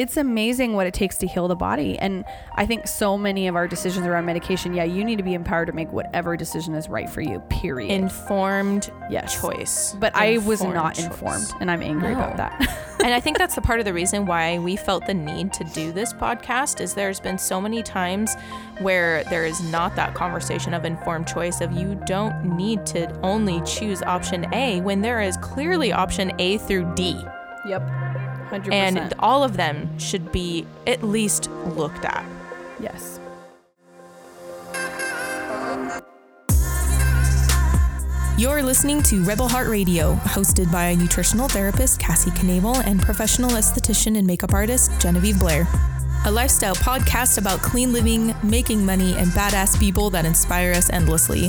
it's amazing what it takes to heal the body. And I think so many of our decisions around medication, yeah, you need to be empowered to make whatever decision is right for you, period. Informed Yes. choice. but I was not choice. informed, and I'm angry about that. Oh. and I think that's the part of the reason why we felt the need to do this podcast is there's been so many times where there is not that conversation of informed choice of you don't need to only choose option A when there is clearly option A through D. yep. 100%. And all of them should be at least looked at. yes. You're listening to Rebel Heart Radio, hosted by nutritional therapist Cassie Knable and professional esthetician and makeup artist Genevieve Blair. A lifestyle podcast about clean living, making money, and badass people that inspire us endlessly.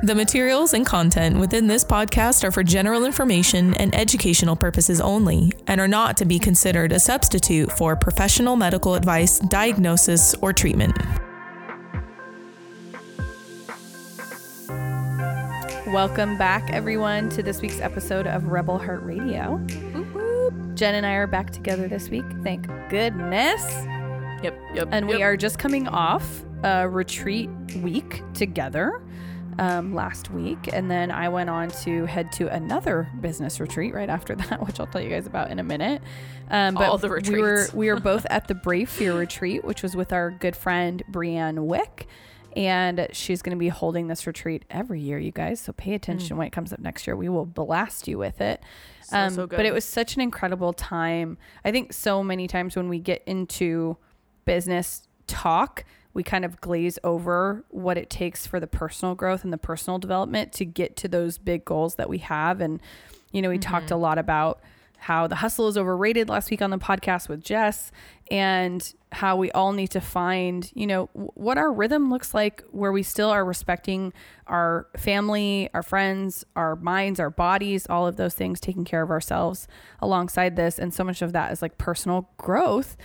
The materials and content within this podcast are for general information and educational purposes only and are not to be considered a substitute for professional medical advice, diagnosis, or treatment. Welcome back, everyone, to this week's episode of Rebel Heart Radio. Jen and I are back together this week. Thank goodness. Yep, yep. And we are just coming off a retreat week together um, last week. And then I went on to head to another business retreat right after that, which I'll tell you guys about in a minute. Um, but All the we were we were both at the Brave Fear retreat, which was with our good friend Brianne Wick. And she's going to be holding this retreat every year, you guys. So pay attention when it comes up next year. We will blast you with it. Um, so But it was such an incredible time. I think so many times when we get into business talk, we kind of glaze over what it takes for the personal growth and the personal development to get to those big goals that we have. And, you know, we talked mm-hmm. a lot about how the hustle is overrated last week on the podcast with Jess and how we all need to find, you know, w- what our rhythm looks like where we still are respecting our family, our friends, our minds, our bodies, all of those things, taking care of ourselves alongside this. And so much of that is like personal growth.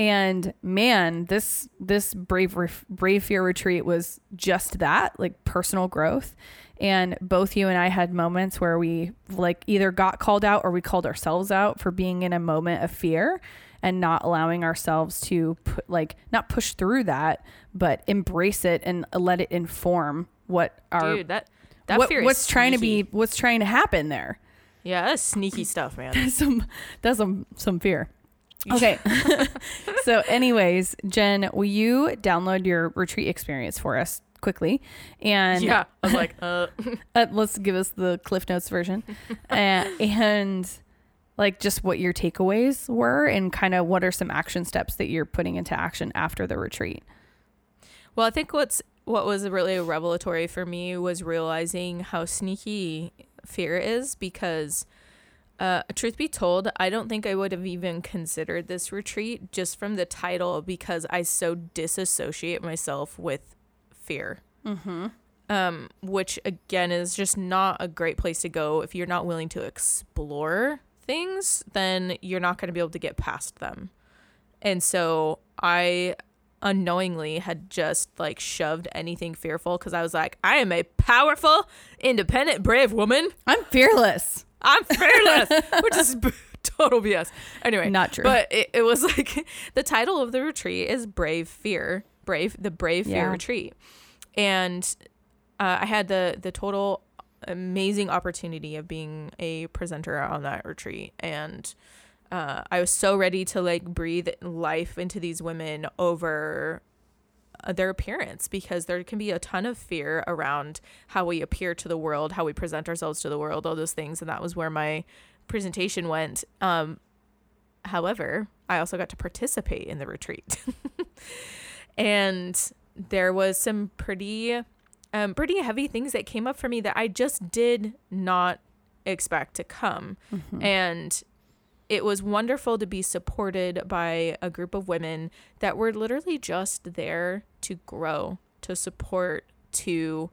And man, this this brave Ref- brave fear retreat was just that, like personal growth. And both you and I had moments where we like either got called out or we called ourselves out for being in a moment of fear and not allowing ourselves to put like not push through that, but embrace it and let it inform what our Dude, that that what, fear is what's trying to be what's trying to happen there. Yeah, that's sneaky stuff, man. that's some that's some some fear. Okay. so anyways, Jen, will you download your retreat experience for us quickly? And yeah, I was like, uh, uh, let's give us the Cliff Notes version. uh, and like just what your takeaways were and kind of what are some action steps that you're putting into action after the retreat. well, I think what's what was really revelatory for me was realizing how sneaky fear is because. Uh, truth be told, I don't think I would have even considered this retreat just from the title because I so disassociate myself with fear. Mm-hmm. Um, which again is just not a great place to go if you're not willing to explore things. Then you're not going to be able to get past them. And so I unknowingly had just like shoved anything fearful because I was like, I am a powerful, independent, brave woman. I'm fearless. I'm fearless, which is total BS. Anyway, Not true. But it, it was like the title of the retreat is Brave Fear, Brave, the Brave Fear Yeah. Retreat, and uh, I had the the total amazing opportunity of being a presenter on that retreat, and uh, I was so ready to like breathe life into these women over their appearance because there can be a ton of fear around how we appear to the world, how we present ourselves to the world, all those things. And that was where my presentation went. Um, however, I also got to participate in the retreat. and there was some pretty um, pretty heavy things that came up for me that I just did not expect to come. And it was wonderful to be supported by a group of women that were literally just there to grow, to support, to,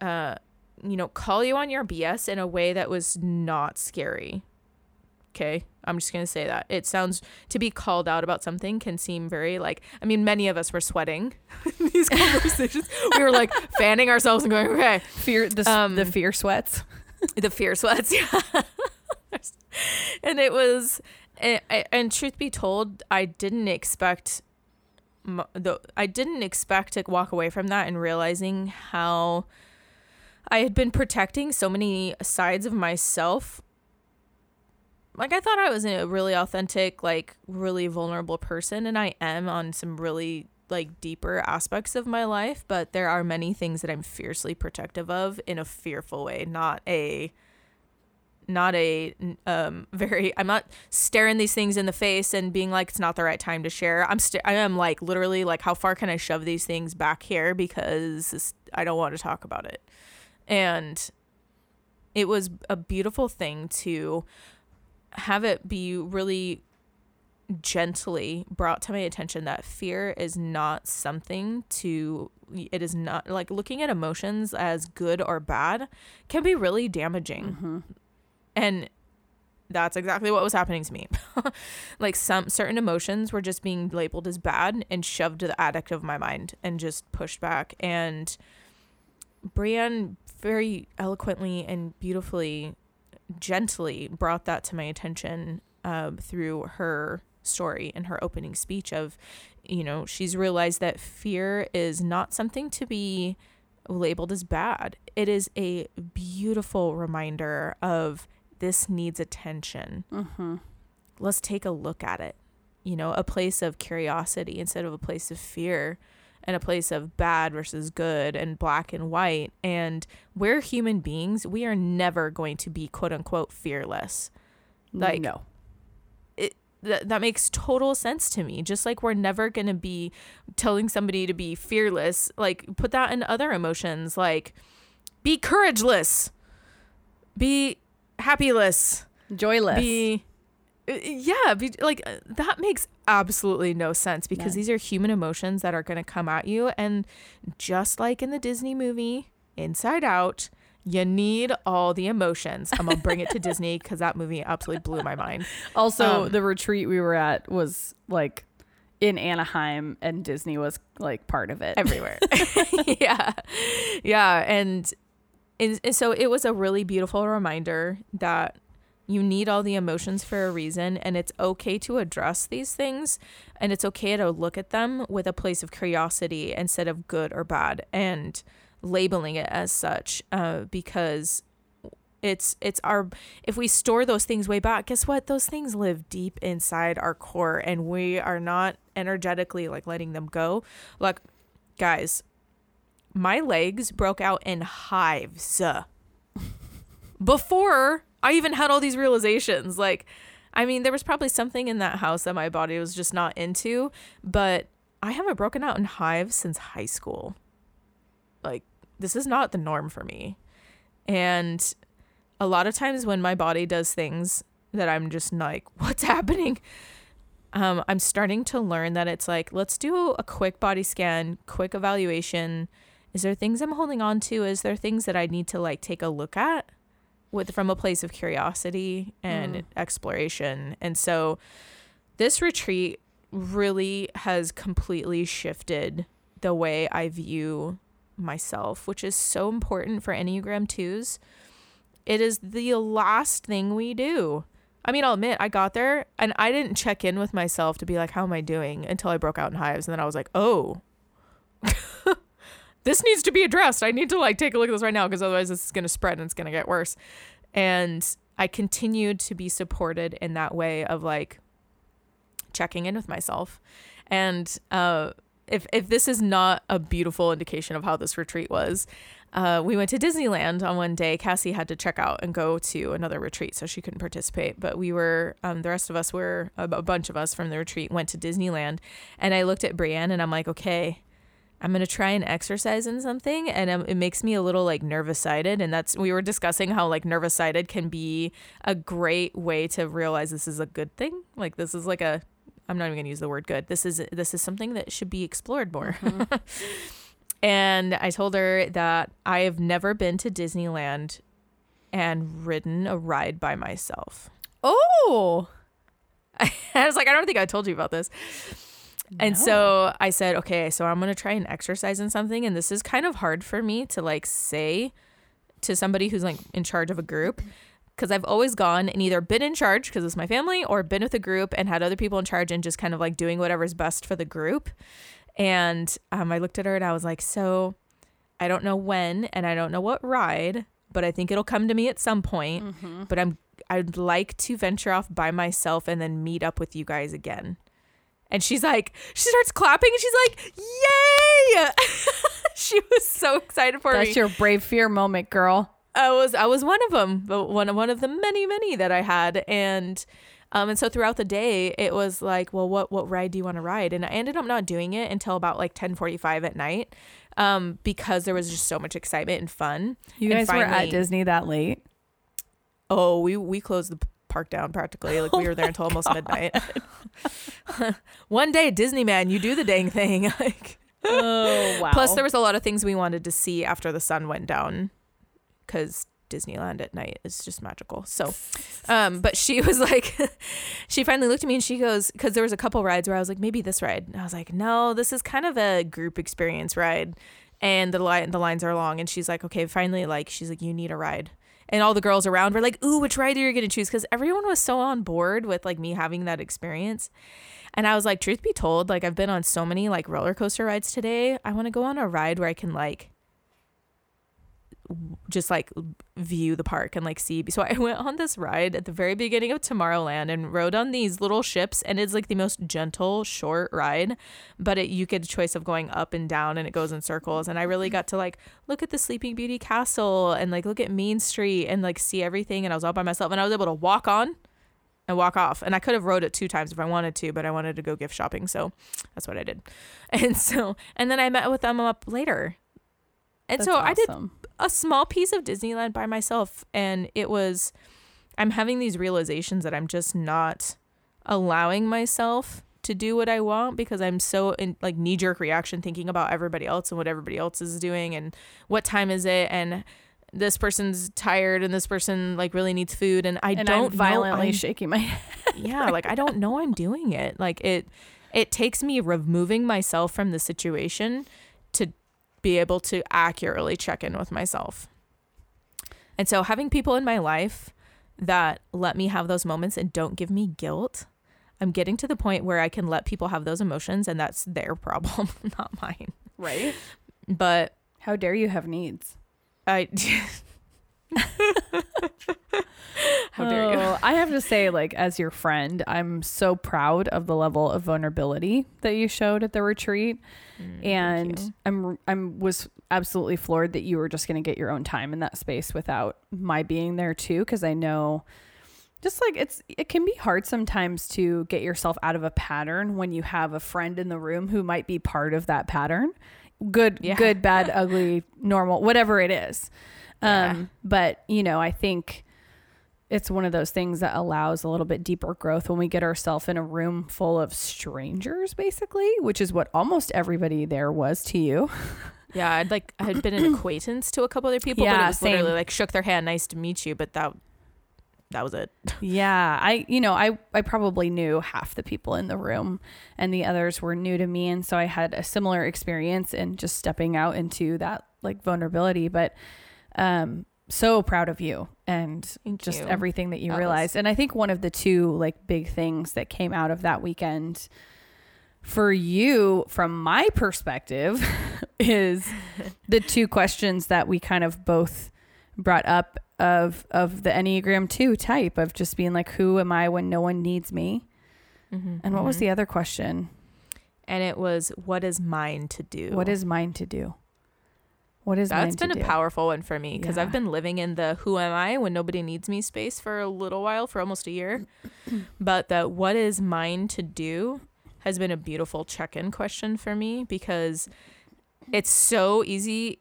uh, you know, call you on your BS in a way that was not scary. Okay. I'm just going to say that. It sounds to be called out about something can seem very like, I mean, many of us were sweating in these conversations. we were like fanning ourselves and going, okay. Fear the, Um, the fear sweats. the fear sweats yeah and it was eh, and, and truth be told i didn't expect the i didn't expect to walk away from that and realizing how i had been protecting so many sides of myself. Like i thought i was a really authentic like really vulnerable person and i am on some really like deeper aspects of my life but there are many things that i'm fiercely protective of in a fearful way not a not a um very i'm not staring these things in the face and being like it's not the right time to share. I'm st- i am like literally like how far can i shove these things back here because i don't want to talk about it. And it was a beautiful thing to have it be really gently brought to my attention that fear is not something to it is not like looking at emotions as good or bad can be really damaging and that's exactly what was happening to me. like some certain emotions were just being labeled as bad and shoved to the attic of my mind and just pushed back. And Brienne very eloquently and beautifully, gently brought that to my attention um, through her story and her opening speech of, you know, she's realized that fear is not something to be labeled as bad. It is a beautiful reminder of this needs attention. Mm-hmm. Let's take a look at it. You know, a place of curiosity instead of a place of fear and a place of bad versus good and black and white. And we're human beings. We are never going to be quote unquote fearless. Like, no. it that, that makes total sense to me just like we're never going to be telling somebody to be fearless like put that in other emotions like be courageless be happyless Joyless. be uh, yeah be like uh, that makes absolutely no sense because None. these are human emotions that are going to come at you and just like in the disney movie inside out you need all the emotions i'm gonna bring it to disney because that movie absolutely blew my mind also, um, the retreat we were at was like in Anaheim, and Disney was like part of it. everywhere. yeah. Yeah. And, and, and so it was a really beautiful reminder that you need all the emotions for a reason and it's okay to address these things and it's okay to look at them with a place of curiosity instead of good or bad and labeling it as such uh, because it's it's our if we store those things way back guess what? Those things live deep inside our core and we are not energetically like letting them go. Like guys my legs broke out in hives before i even had all these realizations like i mean there was probably something in that house that my body was just not into but i haven't broken out in hives since high school like this is not the norm for me and a lot of times when my body does things that I'm just like, what's happening? Um, I'm starting to learn that it's like, let's do a quick body scan, quick evaluation. Is there things I'm holding on to? Is there things that I need to like take a look at with from a place of curiosity and Mm. exploration? And so this retreat really has completely shifted the way I view myself, which is so important for Enneagram 2s. It is the last thing we do. I mean, I'll admit, I got there and I didn't check in with myself to be like, how am I doing until I broke out in hives. And then I was like, oh, this needs to be addressed. I need to like take a look at this right now because otherwise this is going to spread and it's going to get worse. And I continued to be supported in that way of like checking in with myself. And uh, if, if this is not a beautiful indication of how this retreat was, uh, we went to Disneyland on one day. Cassie had to check out and go to another retreat, so she couldn't participate. But we were, um, the rest of us were, a, a bunch of us from the retreat went to Disneyland. And I looked at Brienne and I'm like, okay, I'm gonna try and exercise in something, and um, it makes me a little like nervous sided. And that's we were discussing how like nervous sided can be a great way to realize this is a good thing. Like this is like a I'm not even gonna use the word good. This is this is something that should be explored more. Mm-hmm. and I told her that I have never been to Disneyland and ridden a ride by myself. Oh. I was like, I don't think I told you about this. And so I said, okay, so I'm going to try and exercise in something. And this is kind of hard for me to like say to somebody who's like in charge of a group because I've always gone and either been in charge because it's my family or been with a group and had other people in charge and just kind of like doing whatever's best for the group. And um, I looked at her and I was like, so I don't know when and I don't know what ride, but I think it'll come to me at some point. Mm-hmm. But I'm I'd like to venture off by myself and then meet up with you guys again. And she's like, she starts clapping and she's like, yay! she was so excited for That's me. That's your brave fear moment, girl. I was I was one of them, but one one of the many many that I had, and um and so throughout the day it was like, well, what what ride do you want to ride? And I ended up not doing it until about like ten forty five at night, um because there was just so much excitement and fun. You guys finally, were at Disney that late? Oh, we we closed the park down practically. Like we were there until almost oh midnight. One day at Disneyland, you do the dang thing. like oh wow. Plus there was a lot of things we wanted to see after the sun went down cuz Disneyland at night is just magical. So, um, but she was like, she finally looked at me and she goes, because there was a couple rides where I was like, maybe this ride. And I was like, no, this is kind of a group experience ride, and the line the lines are long. And she's like, okay, finally, like she's like, you need a ride and all the girls around were like, "Ooh, which ride are you going to choose?" Because everyone was so on board with like me having that experience. And I was like, truth be told, like I've been on so many like roller coaster rides today. I want to go on a ride where I can like just like view the park and like see. So I went on this ride at the very beginning of Tomorrowland and rode on these little ships, and it's like the most gentle, short ride, but it, you get a choice of going up and down, and it goes in circles. And I really got to like look at the Sleeping Beauty castle and like look at Main Street and like see everything. And I was all by myself, and I was able to walk on and walk off. And I could have rode it two times if I wanted to, but I wanted to go gift shopping, so that's what I did. And so, and then I met with them up later. And That's so awesome. I did a small piece of Disneyland by myself and it was I'm having these realizations that I'm just not allowing myself to do what I want because I'm so in like knee jerk reaction thinking about everybody else and what everybody else is doing and what time is it and this person's tired and this person like really needs food and I and don't I'm violently I'm, shaking my head. yeah, like I don't know I'm doing it. Like it it takes me removing myself from the situation be able to accurately check in with myself. And so having people in my life that let me have those moments and don't give me guilt, I'm getting to the point where I can let people have those emotions and that's their problem, not mine. Right. But how dare you have needs? I How dare you? Oh, I have to say, like, as your friend, I'm so proud of the level of vulnerability that you showed at the retreat. Mm, and I'm I'm was absolutely floored that you were just gonna get your own time in that space without my being there too, because I know just like it's it can be hard sometimes to get yourself out of a pattern when you have a friend in the room who might be part of that pattern good yeah. good bad ugly normal whatever it is um yeah. but you know i think it's one of those things that allows a little bit deeper growth when we get ourselves in a room full of strangers, basically, which is what almost everybody there was to you. Yeah, I'd like I had been an acquaintance to a couple other people, yeah, but it was same. literally like shook their hand, nice to meet you, but that that was it. yeah, I you know, I I probably knew half the people in the room and the others were new to me and so I had a similar experience in just stepping out into that like vulnerability, but um so proud of you and Thank just you. everything that you that realized. Was- and I think one of the two like big things that came out of that weekend for you from my perspective is the two questions that we kind of both brought up of of the Enneagram 2 type of just being like who am I when no one needs me? Mm-hmm, and what mm-hmm. was the other question? And it was what is mine to do? What is mine to do? What is that's been a do? powerful one for me because yeah. I've been living in the who am I when nobody needs me space for a little while for almost a year, but the what is mine to do has been a beautiful check in question for me because it's so easy.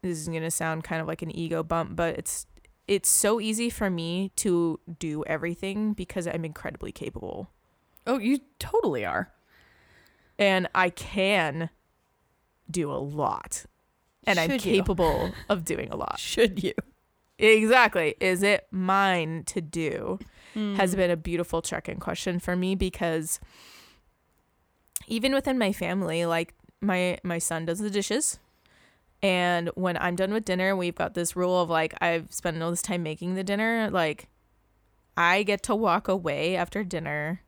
This is gonna sound kind of like an ego bump, but it's it's so easy for me to do everything because I'm incredibly capable. Oh, you totally are. And I can do a lot. And I'm Should you? capable of doing a lot. Should you? Exactly. Is it mine to do? Hmm. Has been a beautiful check in question for me because even within my family, like my my son does the dishes. And when I'm done with dinner, we've got this rule of like I've spent all this time making the dinner, like I get to walk away after dinner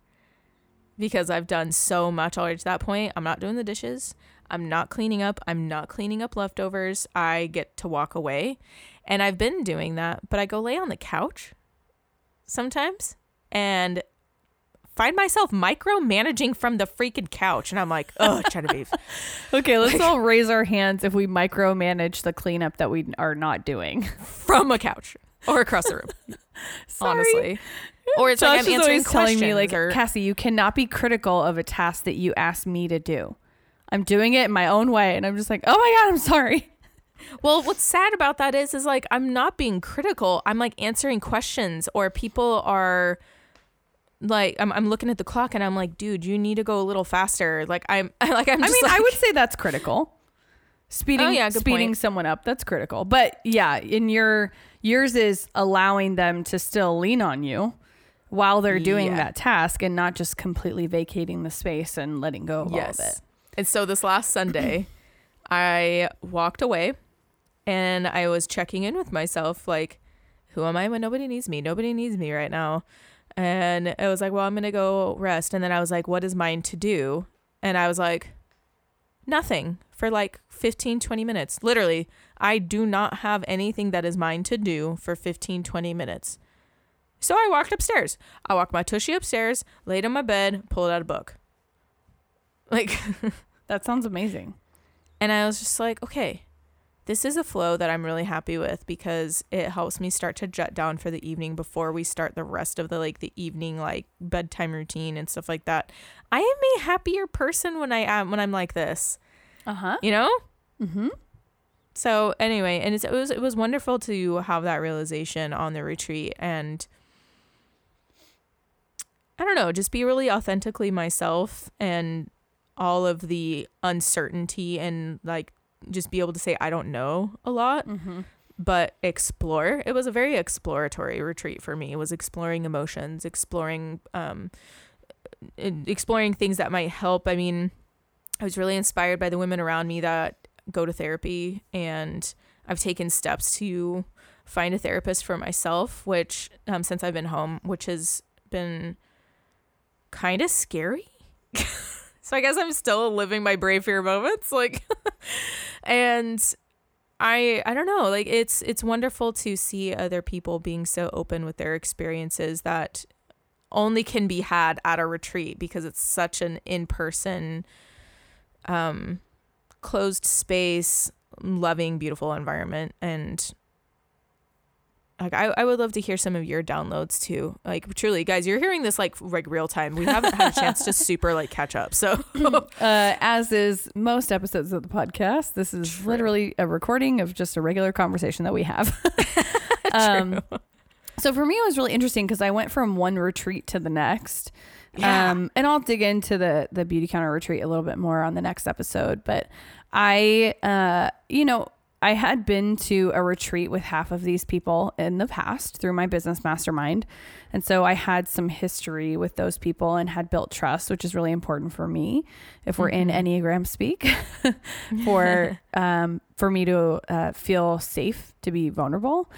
because I've done so much already to that point. I'm not doing the dishes. I'm not cleaning up. I'm not cleaning up leftovers. I get to walk away. And I've been doing that, but I go lay on the couch sometimes and find myself micromanaging from the freaking couch. And I'm like, oh, Genevieve. Okay, let's all raise our hands if we micromanage the cleanup that we are not doing. from a couch or across the room, honestly. Or it's Josh like I'm is always telling me, like, or- Cassie, you cannot be critical of a task that you asked me to do. I'm doing it in my own way, and I'm just like, oh my god, I'm sorry. Well, what's sad about that is, is like I'm not being critical. I'm like answering questions, or people are like, I'm, I'm looking at the clock and I'm like, dude, you need to go a little faster. Like I'm, like I'm. I mean, I would say that's critical. Speeding, Oh, yeah, speeding point. someone up, that's critical. But yeah, in your yours is allowing them to still lean on you while they're doing Yeah. that task and not just completely vacating the space and letting go of all of it. And so this last Sunday, I walked away and I was checking in with myself like, who am I when nobody needs me? Nobody needs me right now. And I was like, well, I'm going to go rest. And then I was like, what is mine to do? And I was like, nothing for like 15, 20 minutes. Literally, I do not have anything that is mine to do for 15, 20 minutes. So I walked upstairs. I walked my tushy upstairs, laid on my bed, pulled out a book. Like, That sounds amazing. and I was just like, okay, this is a flow that I'm really happy with because it helps me start to jut down for the evening before we start the rest of the like the evening like bedtime routine and stuff like that. I am a happier person when I am when I'm like this, Uh huh. you know? Mm-hmm. So anyway, and it's, it was it was wonderful to have that realization on the retreat and I don't know, just be really authentically myself and all of the uncertainty and like just be able to say I don't know a lot, Mm-hmm. but explore. It was a very exploratory retreat for me. It was exploring emotions, exploring um exploring things that might help. I mean, I was really inspired by the women around me that go to therapy and I've taken steps to find a therapist for myself, which um, since I've been home, which has been kind of scary. so I guess I'm still living my brave fear moments, like, and I I don't know, like it's it's wonderful to see other people being so open with their experiences that only can be had at a retreat because it's such an in-person um closed space loving beautiful environment and like I, I would love to hear some of your downloads too like truly guys you're hearing this like like real time we haven't had a chance to super like catch up so uh, as is most episodes of the podcast, this is True. literally a recording of just a regular conversation that we have. um, so for me, it was really interesting because I went from one retreat to the next. Yeah. Um, and I'll dig into the the Beautycounter retreat a little bit more on the next episode. But I, uh, you know, I had been to a retreat with half of these people in the past through my business mastermind. And so I had some history with those people and had built trust, which is really important for me if we're in Enneagram speak for um, for me to uh, feel safe to be vulnerable.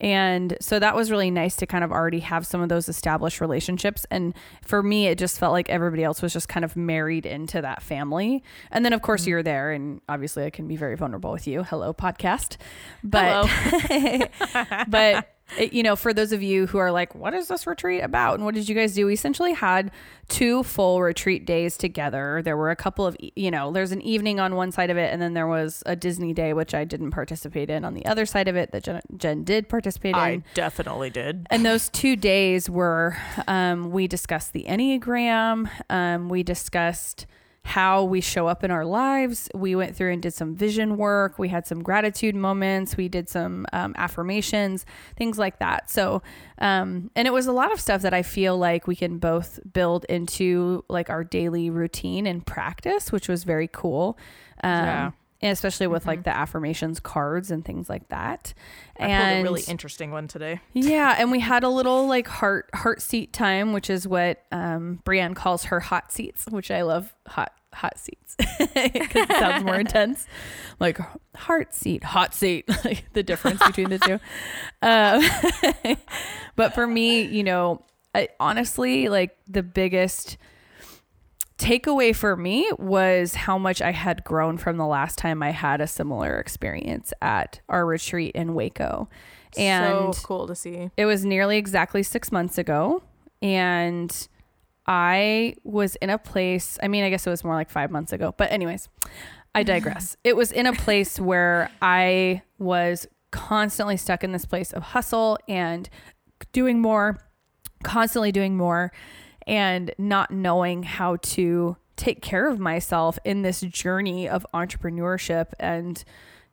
And so that was really nice to kind of already have some of those established relationships. And for me, it just felt like everybody else was just kind of married into that family. And then, of course, mm-hmm. you're there. And obviously, I can be very vulnerable with you. Hello, podcast. But, but, it- you know, for those of you who are like, what is this retreat about? And what did you guys do? We essentially had two full retreat days together. There were a couple of, you know, there's an evening on one side of it, and then there was a Disney day, which I didn't participate in on the other side of it that Jen, Jen did participate in. I definitely did And those two days were, um, we discussed the Enneagram. Um, we discussed how we show up in our lives. We went through and did some vision work. We had some gratitude moments. We did some um, affirmations, things like that. So, um, and it was a lot of stuff that I feel like we can both build into like our daily routine and practice, which was very cool. Um, Yeah. and especially with like the affirmations cards and things like that. I and a really interesting one today. yeah, and we had a little like heart heart seat time, which is what um, Brienne calls her hot seats, which I love hot hot seats because it sounds more intense. Like heart seat, hot seat, like the difference between the two. Um, but for me, you know, I, honestly, like the biggest takeaway for me was how much I had grown from the last time I had a similar experience at our retreat in Waco. And so cool to see. it was nearly exactly six months ago. And I was in a place, I mean, I guess it was more like five months ago, but, anyways, I digress. it was in a place where I was constantly stuck in this place of hustle and doing more, constantly doing more, and not knowing how to take care of myself in this journey of entrepreneurship and,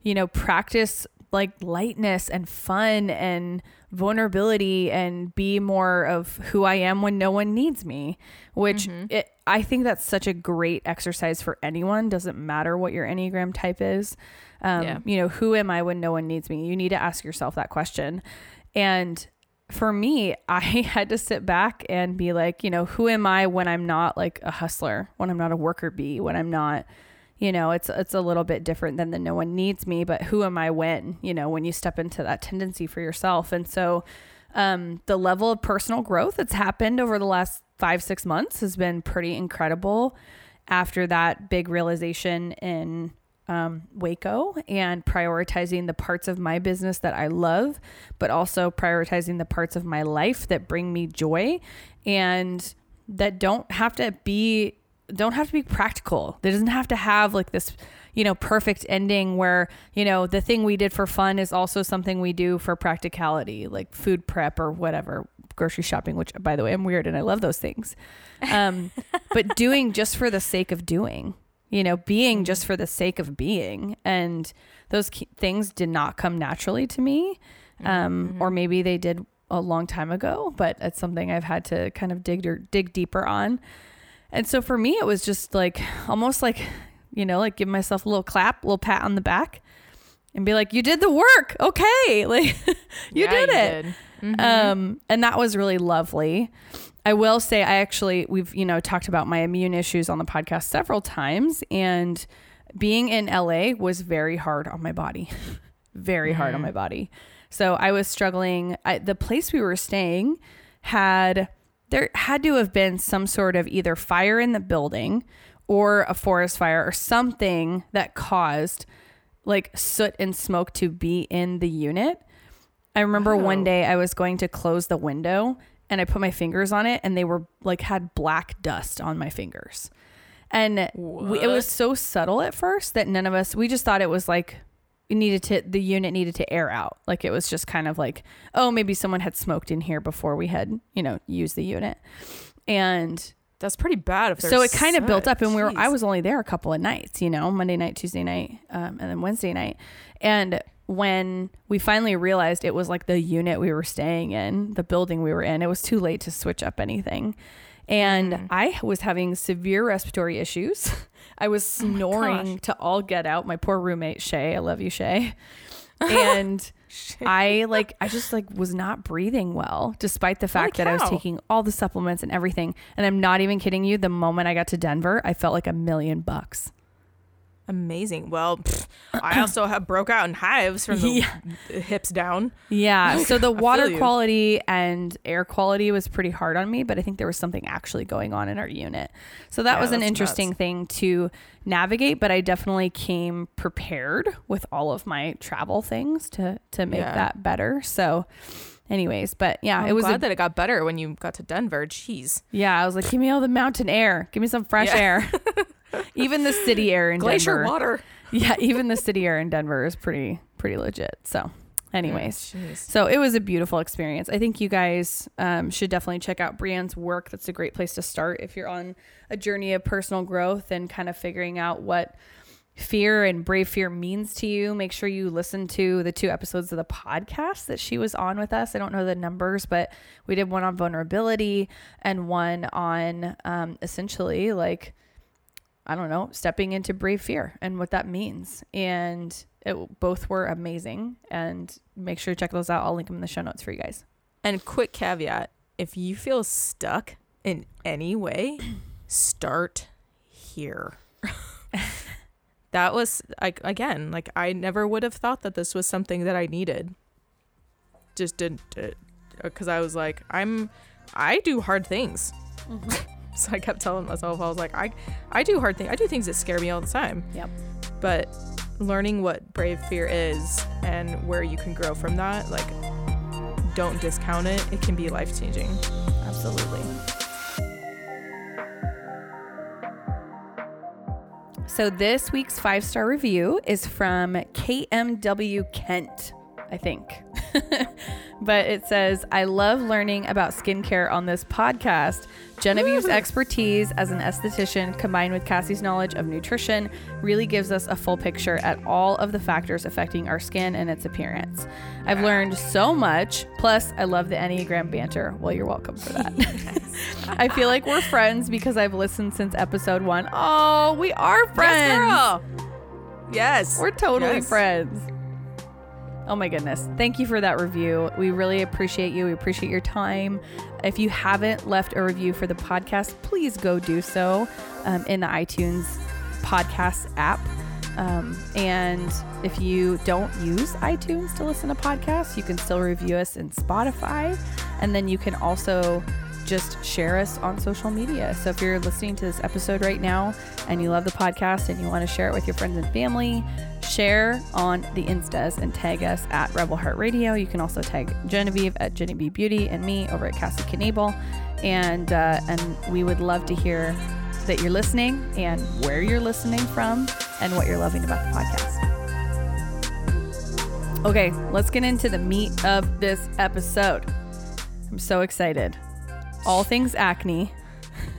you know, practice like lightness and fun and vulnerability and be more of who I am when no one needs me, which it, I think that's such a great exercise for anyone. Doesn't matter what your Enneagram type is. Um, Yeah. You know, who am I when no one needs me? You need to ask yourself that question. And for me, I had to sit back and be like, you know, who am I when I'm not like a hustler, when I'm not a worker bee, when I'm not, you know, it's it's a little bit different than the no one needs me, but who am I when, you know, when you step into that tendency for yourself. And so um, the level of personal growth that's happened over the last five, six months has been pretty incredible after that big realization in um, Waco and prioritizing the parts of my business that I love, but also prioritizing the parts of my life that bring me joy and that don't have to be don't have to be practical. That doesn't have to have like this, you know, perfect ending where, you know, the thing we did for fun is also something we do for practicality, like food prep or whatever, grocery shopping, which by the way, I'm weird and I love those things. Um, but doing just for the sake of doing, you know, being just for the sake of being. And those things did not come naturally to me. Um, or maybe they did a long time ago, but it's something I've had to kind of dig or dig deeper on. And so for me, it was just like almost like, you know, like give myself a little clap, a little pat on the back and be like, you did the work. Okay. Like you Yeah, did you it. did. Mhm. Um, and that was really lovely. I will say, I actually, we've, you know, talked about my immune issues on the podcast several times. And being in LA was very hard on my body, very hard on my body. So I was struggling. I, the place we were staying had, there had to have been some sort of either fire in the building or a forest fire or something that caused like soot and smoke to be in the unit. I remember one day I was going to close the window and I put my fingers on it and they were like had black dust on my fingers. And we, it was so subtle at first that none of us we just thought it was like needed to the unit needed to air out. Like it was just kind of like, oh, maybe someone had smoked in here before we had, you know, used the unit. And That's pretty bad. If so it kind of built up and we were i was only there a couple of nights you know monday night tuesday night um, and then wednesday night and when we finally realized it was like the unit we were staying in the building we were in it was too late to switch up anything and Mm. i was having severe respiratory issues i was snoring to all get out my poor roommate shay i love you shay and I like I just like was not breathing well despite the fact that I was taking all the supplements and everything. And I'm not even kidding you, the moment I got to Denver, I felt like a million bucks. Amazing. Well, I also have broke out in hives from the Yeah. hips down. Yeah. So the water quality and air quality was pretty hard on me, but I think there was something actually going on in our unit. So that Yeah, was an interesting nuts. thing to navigate, but I definitely came prepared with all of my travel things to to make Yeah. that better. So anyways, but yeah, I'm it was glad a, that it got better when you got to Denver. Jeez. yeah, I was like, give me all the mountain air. Give me some fresh Yeah. air. even the city air in Glacier Denver. water. Yeah, even the city air in Denver is pretty pretty legit. So Anyways, Oh, so it was a beautiful experience. I think you guys um, should definitely check out Brienne's work. That's a great place to start if you're on a journey of personal growth and kind of figuring out what fear and brave fear means to you. Make sure you listen to the two episodes of the podcast that she was on with us. I don't know the numbers, but we did one on vulnerability and one on um, essentially like I don't know, stepping into brave fear and what that means. And it, both were amazing. And make sure you check those out. I'll link them in the show notes for you guys. And quick caveat: if you feel stuck in any way, start here. that was like again, like I never would have thought that this was something that I needed. Just didn't, uh, because I was like, I'm, I do hard things. Mm-hmm. So I kept telling myself, I was like, I, I do hard things. I do things that scare me all the time. Yep. But learning what brave fear is and where you can grow from that, like, don't discount it. It can be life changing. Absolutely. So this week's five star review is from KMW Kent, I think. but it says, I love learning about skincare on this podcast. Genevieve's expertise as an esthetician combined with Cassie's knowledge of nutrition really gives us a full picture at all of the factors affecting our skin and its appearance. I've learned so much. Plus, I love the Enneagram banter. Well, you're welcome for that. I feel like we're friends because I've listened since episode one. Oh, we are friends. Yes, girl. Yes. We're totally Yes. friends. Oh my goodness. Thank you for that review. We really appreciate you. We appreciate your time. If you haven't left a review for the podcast, please go do so um, in the iTunes podcast app. Um, and if you don't use iTunes to listen to podcasts, you can still review us in Spotify. And then you can also just share us on social media. So if you're listening to this episode right now and you love the podcast and you want to share it with your friends and family, share on the Instas and tag us at Rebel Heart Radio. You can also tag Genevieve at Genevieve Beauty and me over at Cassie Knable. And uh, and we would love to hear that you're listening and where you're listening from and what you're loving about the podcast. Okay, let's get into the meat of this episode. I'm so excited. All things acne.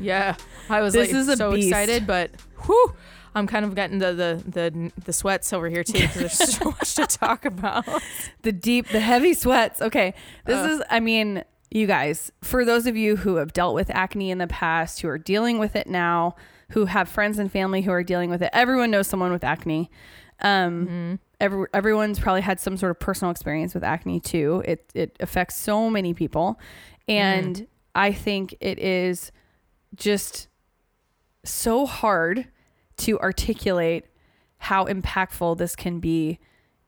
Yeah. I was This like is so beast. excited, but whew, I'm kind of getting the the the, the sweats over here too because there's so much to talk about. the deep, the heavy sweats. Okay. This Ugh. is, I mean, you guys, for those of you who have dealt with acne in the past, who are dealing with it now, who have friends and family who are dealing with it, everyone knows someone with acne. Um, every, everyone's probably had some sort of personal experience with acne too. It, it affects so many people. And I think it is just so hard to articulate how impactful this can be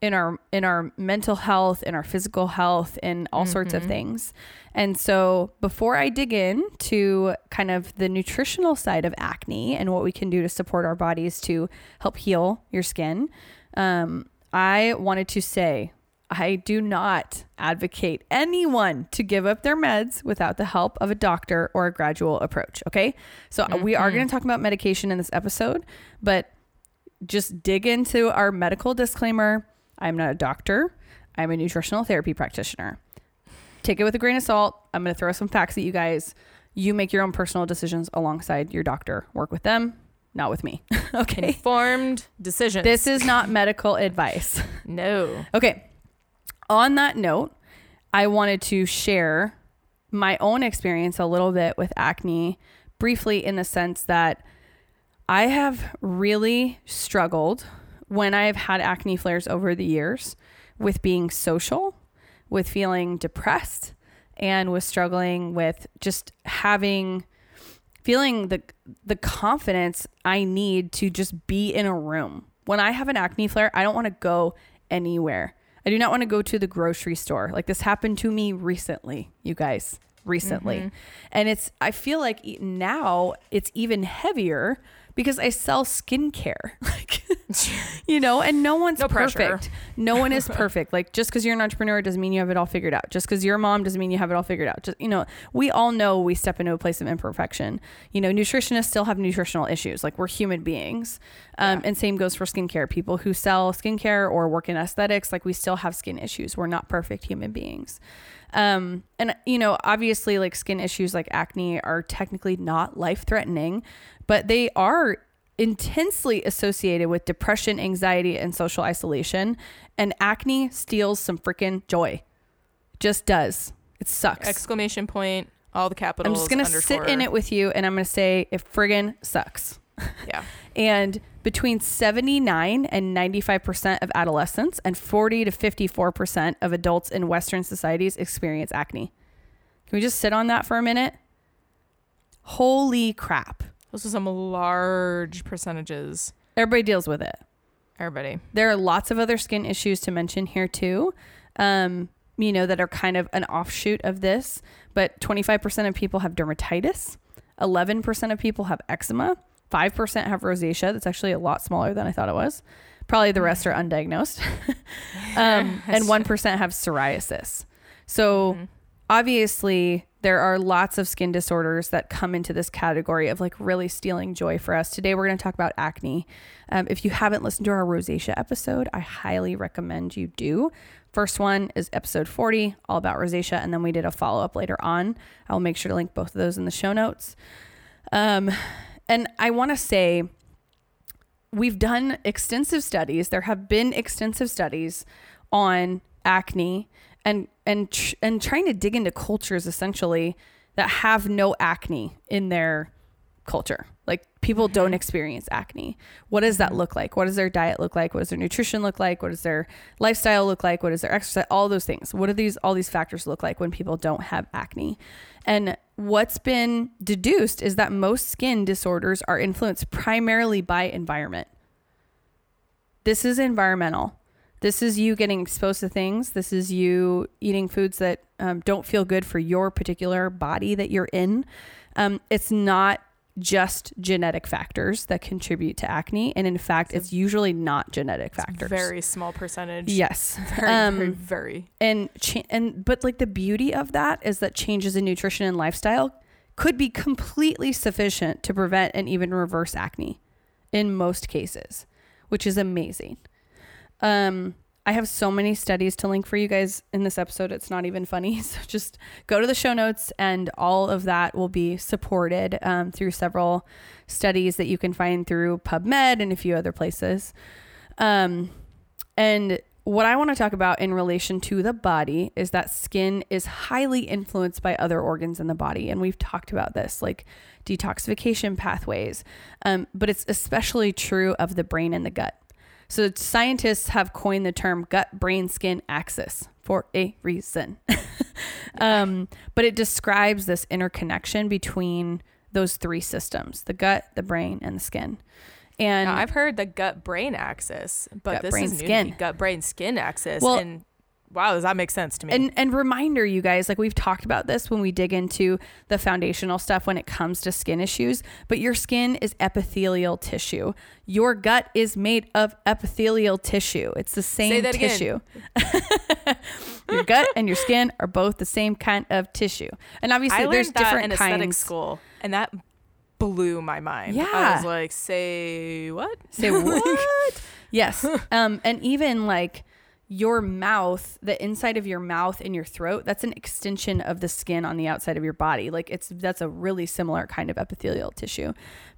in our in our mental health in our physical health in all sorts of things. And so before i dig in to kind of the nutritional side of acne and what we can do to support our bodies to help heal your skin um, i wanted to say I do not advocate anyone to give up their meds without the help of a doctor or a gradual approach. Okay. So uh, we are mm-hmm. going to talk about medication in this episode, but just dig into our medical disclaimer. I'm not a doctor, I'm a nutritional therapy practitioner. Take it with a grain of salt. I'm going to throw some facts at you guys. You make your own personal decisions alongside your doctor. Work with them, not with me. okay. Informed decisions. This is not medical advice. no. Okay. On that note, I wanted to share my own experience a little bit with acne briefly in the sense that I have really struggled when I've had acne flares over the years with being social, with feeling depressed, and with struggling with just having feeling the the confidence I need to just be in a room. When I have an acne flare, I don't want to go anywhere. I do not want to go to the grocery store. Like this happened to me recently, you guys, recently. Mm-hmm. And it's I feel like now it's even heavier because I sell skincare. Like, you know, and no one's No perfect. No one is perfect. Like, just because you're an entrepreneur doesn't mean you have it all figured out. Just because you're a mom doesn't mean you have it all figured out. Just, you know, we all know we step into a place of imperfection. You know, nutritionists still have nutritional issues. Like, we're human beings. Um, Yeah. And same goes for skincare. People who sell skincare or work in aesthetics, like, we still have skin issues. We're not perfect human beings. Um, and you know, obviously, like skin issues like acne are technically not life threatening, but they are intensely associated with depression, anxiety, and social isolation. And acne steals some freaking joy. Just does. It sucks. Exclamation point. All the capitals. I'm just gonna sit in it with you, and I'm gonna say it friggin' sucks. Yeah. And between 79 and 95% of adolescents and 40 to 54% of adults in Western societies experience acne. Can we just sit on that for a minute? Holy crap. Those are some large percentages. Everybody deals with it. Everybody. There are lots of other skin issues to mention here too. Um, you know, that are kind of an offshoot of this, but 25% of people have dermatitis, 11% of people have eczema, 5% have rosacea. That's actually a lot smaller than I thought it was. Probably the rest are undiagnosed. um, and 1% have psoriasis. So, Mhm. obviously there are lots of skin disorders that come into this category of like really stealing joy for us today we're going to talk about acne um, if you haven't listened to our rosacea episode i highly recommend you do first one is episode 40 all about rosacea and then we did a follow-up later on i'll make sure to link both of those in the show notes um, and i want to say we've done extensive studies there have been extensive studies on acne and and tr- and trying to dig into cultures essentially that have no acne in their culture. Like people don't mm-hmm. experience acne. What does that mm-hmm. look like? What does their diet look like? What does their nutrition look like? What does their lifestyle look like? What does their exercise? All those things. What do these all these factors look like when people don't have acne? And what's been deduced is that most skin disorders are influenced primarily by environment. This is environmental. This is you getting exposed to things. This is you eating foods that um, don't feel good for your particular body that you're in. Um, it's not just genetic factors that contribute to acne. And in fact, it's usually not genetic factors. Very small percentage. yes. Very, Um, very, very. and cha- and but like the beauty of that is that changes in nutrition and lifestyle could be completely sufficient to prevent and even reverse acne in most cases, which is amazing. Um I have so many studies to link for you guys in this episode. It's not even funny. So just go to the show notes, and all of that will be supported um, through several studies that you can find through PubMed and a few other places. Um, and what I want to talk about in relation to the body is that skin is highly influenced by other organs in the body. And we've talked about this, like detoxification pathways. Um, but it's especially true of the brain and the gut. So scientists have coined the term gut brain skin axis for a reason. um, but it describes this interconnection between those three systems the gut, the brain, and the skin. And Now, I've heard the gut brain axis, but this brain, is new skin. gut brain skin axis. Well- and wow, does that make sense to me? And and reminder you guys, like we've talked about this when we dig into the foundational stuff when it comes to skin issues, but your skin is epithelial tissue. Your gut is made of epithelial tissue. It's the same tissue. your gut and your skin are both the same kind of tissue. And obviously I there's different in aesthetic kinds. school, and that blew my mind. Yeah. I was like, say what? Say what? yes. Um, and even like your mouth, the inside of your mouth and your throat, that's an extension of the skin on the outside of your body. Like it's that's a really similar kind of epithelial tissue,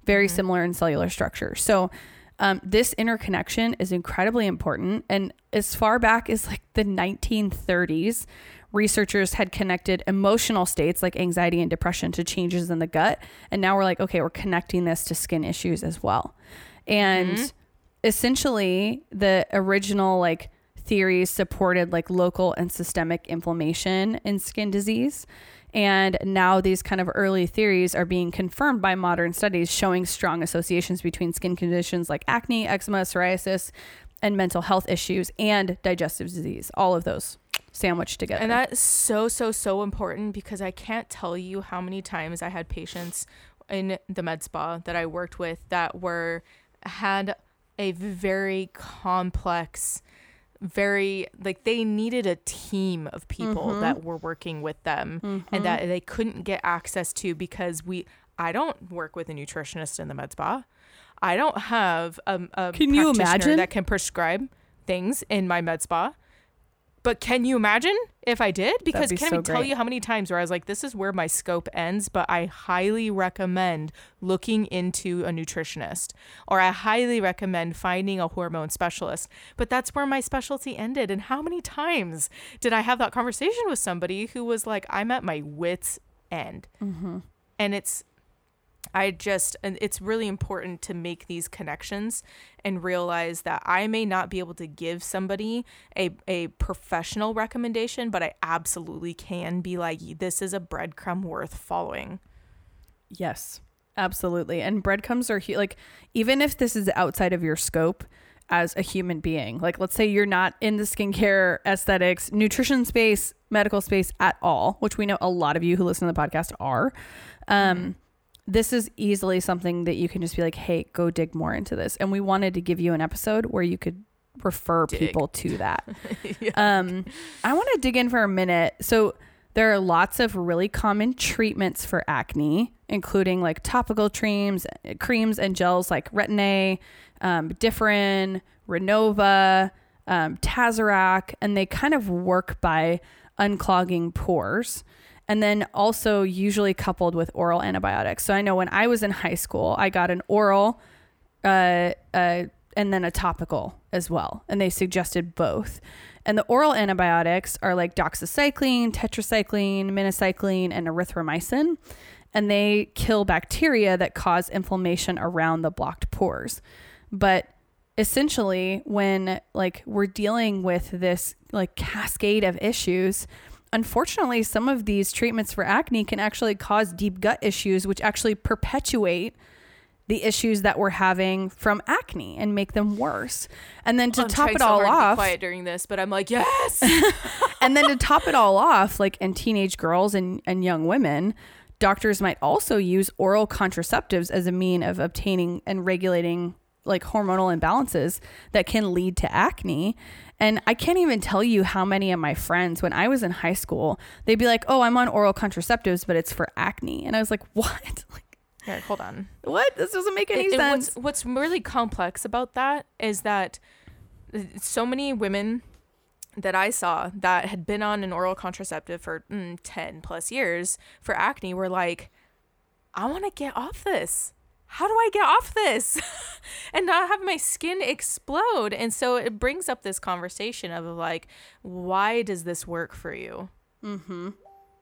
very similar in cellular structure. So um, this interconnection is incredibly important. And as far back as like the 1930s, researchers had connected emotional states like anxiety and depression to changes in the gut. And now we're like, okay, we're connecting this to skin issues as well. And essentially, the original like theories supported like local and systemic inflammation in skin disease. And now these kind of early theories are being confirmed by modern studies showing strong associations between skin conditions like acne, eczema, psoriasis, and mental health issues and digestive disease. All of those sandwiched together. And that's so, so, so important because I can't tell you how many times I had patients in the med spa that I worked with that were had a very complex very like they needed a team of people Mhm. that were working with them and that they couldn't get access to because we I don't work with a nutritionist in the med spa. I don't have a, a Can you imagine? that can prescribe things in my med spa. But can you imagine if I did? Because be can so I tell great. you how many times where I was like, this is where my scope ends, but I highly recommend looking into a nutritionist or I highly recommend finding a hormone specialist. But that's where my specialty ended. And how many times did I have that conversation with somebody who was like, I'm at my wits' end? Mm-hmm. And it's, I just, and it's really important to make these connections and realize that I may not be able to give somebody a, a professional recommendation, but I absolutely can be like, this is a breadcrumb worth following. Yes, absolutely. And breadcrumbs are hu- like, even if this is outside of your scope as a human being, like, let's say you're not in the skincare, aesthetics, nutrition space, medical space at all, which we know a lot of you who listen to the podcast are. Um, This is easily something that you can just be like, hey, go dig more into this. And we wanted to give you an episode where you could refer Dig. people to that. Um, I want to dig in for a minute. So there are lots of really common treatments for acne, including like topical creams, creams and gels like Retin-A, um, Differin, Renova, um, Tazorac, and they kind of work by unclogging pores. And then also usually coupled with oral antibiotics. So I know when I was in high school, I got an oral uh, uh, and then a topical as well. And they suggested both. And the oral antibiotics are like doxycycline, tetracycline, minocycline, and erythromycin. And they kill bacteria that cause inflammation around the blocked pores. But essentially, when like we're dealing with this like cascade of issues, unfortunately, some of these treatments for acne can actually cause deep gut issues, which actually perpetuate the issues that we're having from acne and make them worse. And then to I'm top it all hard to be off, quiet during this, but I'm like, yes. and then to top it all off, like in teenage girls and, and young women, doctors might also use oral contraceptives as a mean of obtaining and regulating like hormonal imbalances that can lead to acne. And I can't even tell you how many of my friends, when I was in high school, they'd be like, oh, I'm on oral contraceptives, but it's for acne. And I was like, what? Like, Here, hold on. what? This doesn't make any It- it- sense. what's, what's really complex about that is that uh, so many women that I saw that had been on an oral contraceptive for mm, 10 plus years for acne were like, I want to get off this. How do I get off this and not have my skin explode? And so it brings up this conversation of like, why does this work for you? mm-hmm.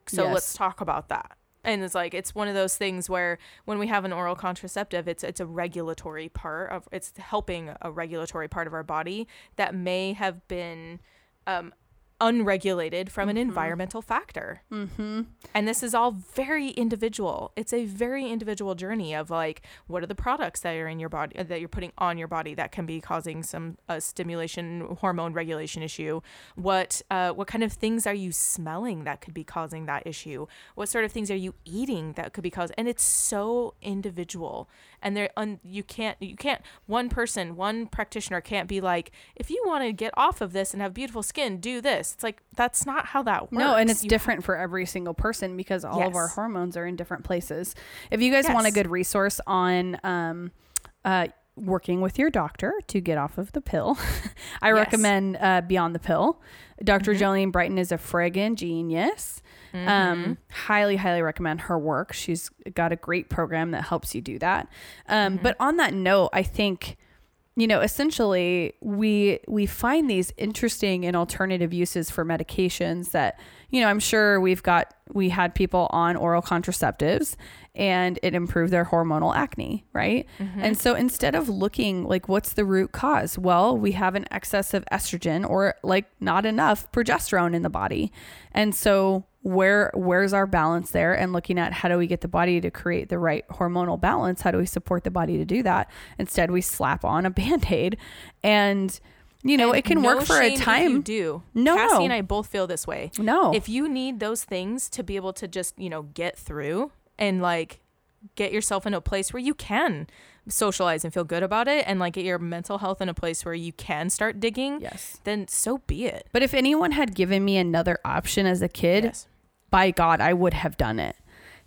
So Yes. let's talk about that. And it's like it's one of those things where when we have an oral contraceptive, it's it's a regulatory part of it's helping a regulatory part of our body that may have been um, unregulated from an environmental factor. Mm-hmm. And this is all very individual. It's a very individual journey of like what are the products that are in your body that you're putting on your body that can be causing some uh, stimulation hormone regulation issue. What uh, what kind of things are you smelling that could be causing that issue? What sort of things are you eating that could be caused? And it's so individual. And there un, you can't you can't one person one practitioner can't be like if you want to get off of this and have beautiful skin do this. It's like that's not how that works. No, and it's You different for every single person because all of our hormones are in different places. If you guys want a good resource on um, uh, working with your doctor to get off of the pill, I Yes. recommend uh, Beyond the Pill. doctor Mhm. Jolene Brighten is a friggin' genius. Mhm. Um, highly, highly recommend her work. She's got a great program that helps you do that. Um, Mm-hmm. But on that note, I think you know essentially we we find these interesting and alternative uses for medications that you know i'm sure we've got we had people on oral contraceptives and it improved their hormonal acne right Mm-hmm. and so instead of looking like what's the root cause well we have an excess of estrogen or like not enough progesterone in the body and so where where's our balance there and looking at how do we get the body to create the right hormonal balance how do we support the body to do that instead we slap on a band-aid and you know And it can no work for a shame if you time do No. Cassie and I both feel this way. no If you need those things to be able to just you know get through and like get yourself in a place where you can socialize and feel good about it and like get your mental health in a place where you can start digging, Yes. then so be it. But if anyone had given me another option as a kid, Yes. By God, I would have done it.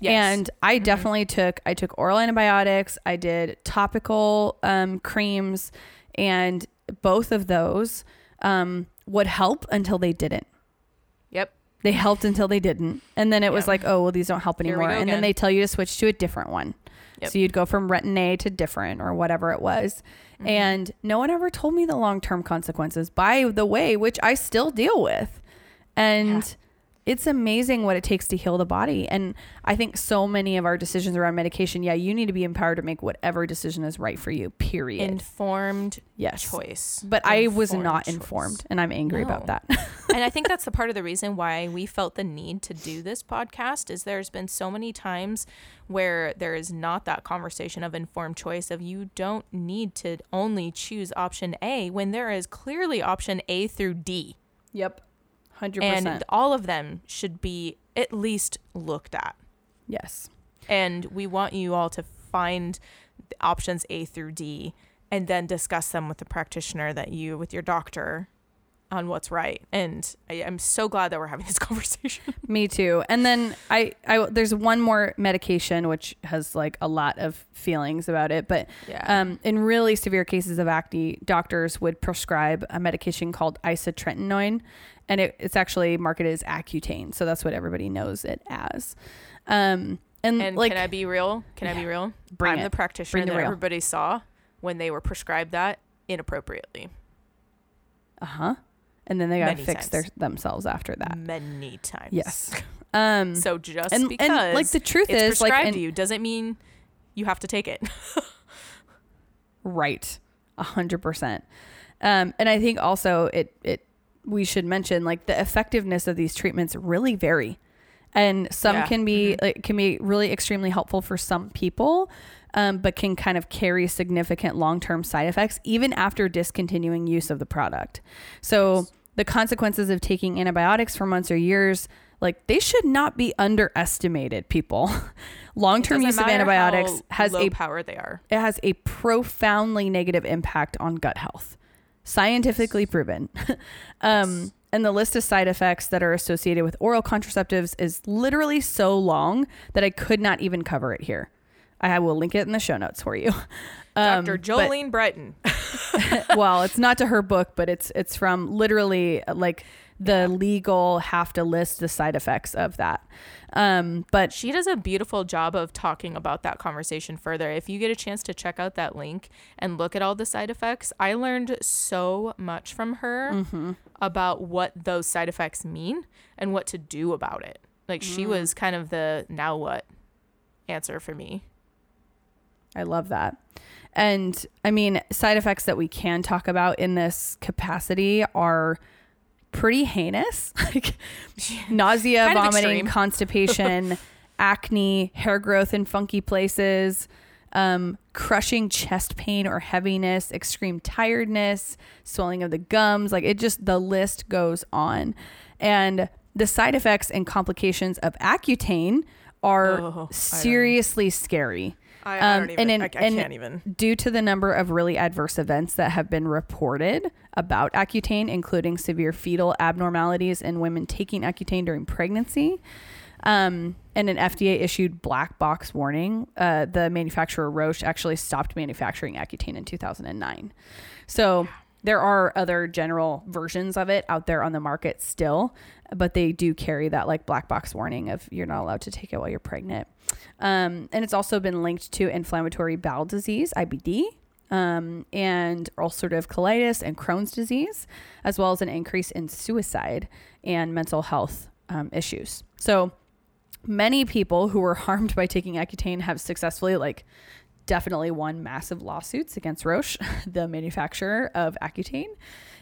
Yes. And I definitely took I took oral antibiotics, I did topical um, creams, and both of those um, would help until they didn't. Yep. They helped until they didn't, and then it was like, oh well, these don't help anymore, and then they tell you to switch to a Differin one. Yep. So you'd go from retin A to different or whatever it was. Mm-hmm. And no one ever told me the long term consequences, by the way, which I still deal with. And Yeah. It's amazing what it takes to heal the body. And I think so many of our decisions around medication, yeah, you need to be empowered to make whatever decision is right for you, period. Informed yes. choice. But I was not choice. informed, and I'm angry about that. and I think that's the part of the reason why we felt the need to do this podcast is there's been so many times where there is not that conversation of informed choice of you don't need to only choose option A when there is clearly option A through D. yep. 100%. And all of them should be at least looked at. yes. And we want you all to find the options A through D and then discuss them with the practitioner that you with your doctor on what's right. And I, I'm so glad that we're having this conversation. Me too. And then I, I, there's one more medication which has like a lot of feelings about it, but Yeah. um, in really severe cases of acne, doctors would prescribe a medication called isotretinoin, and it, it's actually marketed as Accutane, so that's what everybody knows it as. Um, and, and like, can I be real? Can I be real? Bring I'm it. the practitioner the that real. everybody saw when they were prescribed that inappropriately. uh huh, and then they got to fix their themselves after that. Many times. Yes. Um, So just and, because and like the truth it's is, like, prescribed and- to you doesn't mean you have to take it. Right. A hundred percent. Um, and I think also it, it, we should mention like the effectiveness of these treatments really vary. And some Yeah. can be, like, can be really extremely helpful for some people, um, but can kind of carry significant long-term side effects even after discontinuing use of the product. So the consequences of taking antibiotics for months or years, like they should not be underestimated people. Long-term use of antibiotics has a power they are. it has a profoundly negative impact on gut health, scientifically proven. um, and the list of side effects that are associated with oral contraceptives is literally so long that I could not even cover it here. I will link it in the show notes for you. Um, Dr. but- Jolene Brighten. well, it's not to her book, but it's it's from literally like the legal have to list the side effects of that. Um, but She does a beautiful job of talking about that conversation further. If you get a chance to check out that link and look at all the side effects, I learned so much from her Mm-hmm. about what those side effects mean and what to do about it. Like she Mm. was kind of the now what answer for me. I love that. And I mean, side effects that we can talk about in this capacity are pretty heinous like nausea, vomiting, constipation, acne, hair growth in funky places, um, crushing chest pain or heaviness, extreme tiredness, swelling of the gums. Like it just, the list goes on. And the side effects and complications of Accutane are Oh, seriously scary I, I Um, don't even- and in- I- I and- can't even. due to the number of really adverse events that have been reported about Accutane, including severe fetal abnormalities in women taking Accutane during pregnancy, um, and an FDA issued black box warning, uh, the manufacturer Roche actually stopped manufacturing Accutane in 2009. So there are other general versions of it out there on the market still, but they do carry that like black box warning of you're not allowed to take it while you're pregnant. Um, and it's also been linked to inflammatory bowel disease, IBD, um, and ulcerative colitis and Crohn's disease, as well as an increase in suicide and mental health um, issues. So many people who were harmed by taking Accutane have successfully like definitely won massive lawsuits against Roche, the manufacturer of Accutane.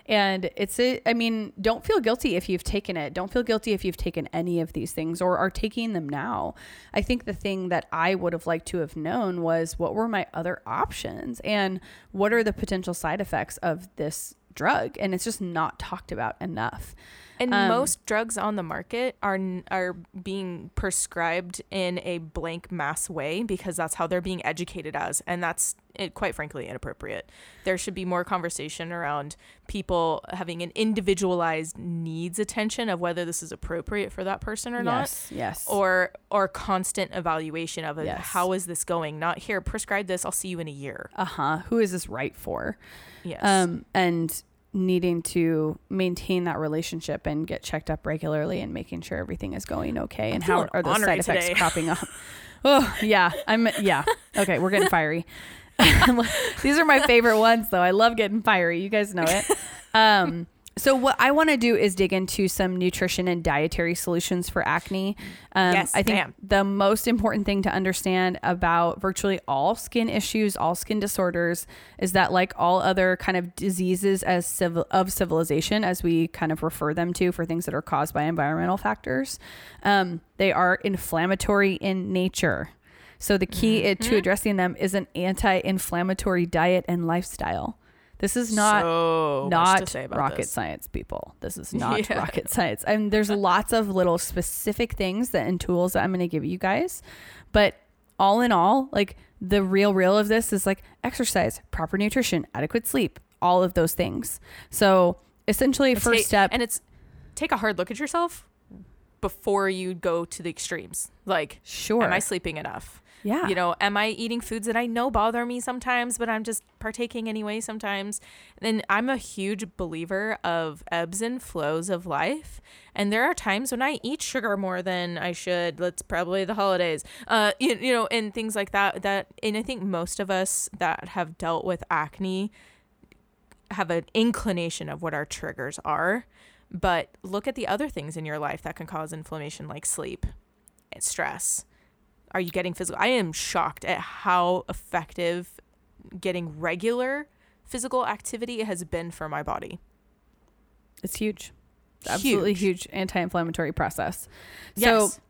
And it's a, I mean, don't feel guilty if you've taken it. Don't feel guilty if you've taken any of these things or are taking them now. I think the thing that I would have liked to have known was what were my other options and what are the potential side effects of this drug and it's just not talked about enough. And Um, most drugs on the market are are being prescribed in a blank mass way because that's how they're being educated as, and that's it, quite frankly inappropriate. There should be more conversation around people having an individualized needs attention of whether this is appropriate for that person or not, yes, yes. or or constant evaluation of it. Yes. How is this going? Not here. Prescribe this. I'll see you in a year. uh huh. Who is this right for? Yes. Um, and needing to maintain that relationship and get checked up regularly and making sure everything is going okay. and how are those side effects today. cropping up? Oh yeah, I'm yeah. Okay, we're getting fiery. These are my favorite ones though. I love getting fiery. You guys know it. Um, so what I want to do is dig into some nutrition and dietary solutions for acne. Um, Yes, I think ma'am. the most important thing to understand about virtually all skin issues, all skin disorders, is that like all other kind of diseases as civil of civilization, as we kind of refer them to for things that are caused by environmental factors, um, they are inflammatory in nature. So the key Mm-hmm. to addressing them is an anti-inflammatory diet and lifestyle. This is not so not to say about rocket this. science people. This is not Yeah. rocket science. And there's lots of little specific things that and tools that i'm going to give you guys. But all in all like the real real of this is like exercise proper nutrition adequate sleep all of those things. So essentially And first take- step and it's take a hard look at yourself before you go to the extremes. Like sure. am i sleeping enough yeah. You know am i eating foods that i know bother me sometimes but i'm just partaking anyway sometimes? And i'm a huge believer of ebbs and flows of life. And there are times when i eat sugar more than i should. Let's probably the holidays. Uh you, you know and things like that that and i think most of us that have dealt with acne have an inclination of what our triggers are. But look at the other things in your life that can cause inflammation like sleep and stress are you getting physical i am shocked at how effective getting regular physical activity has been for my body it's huge It's absolutely Huge. huge anti-inflammatory process yes so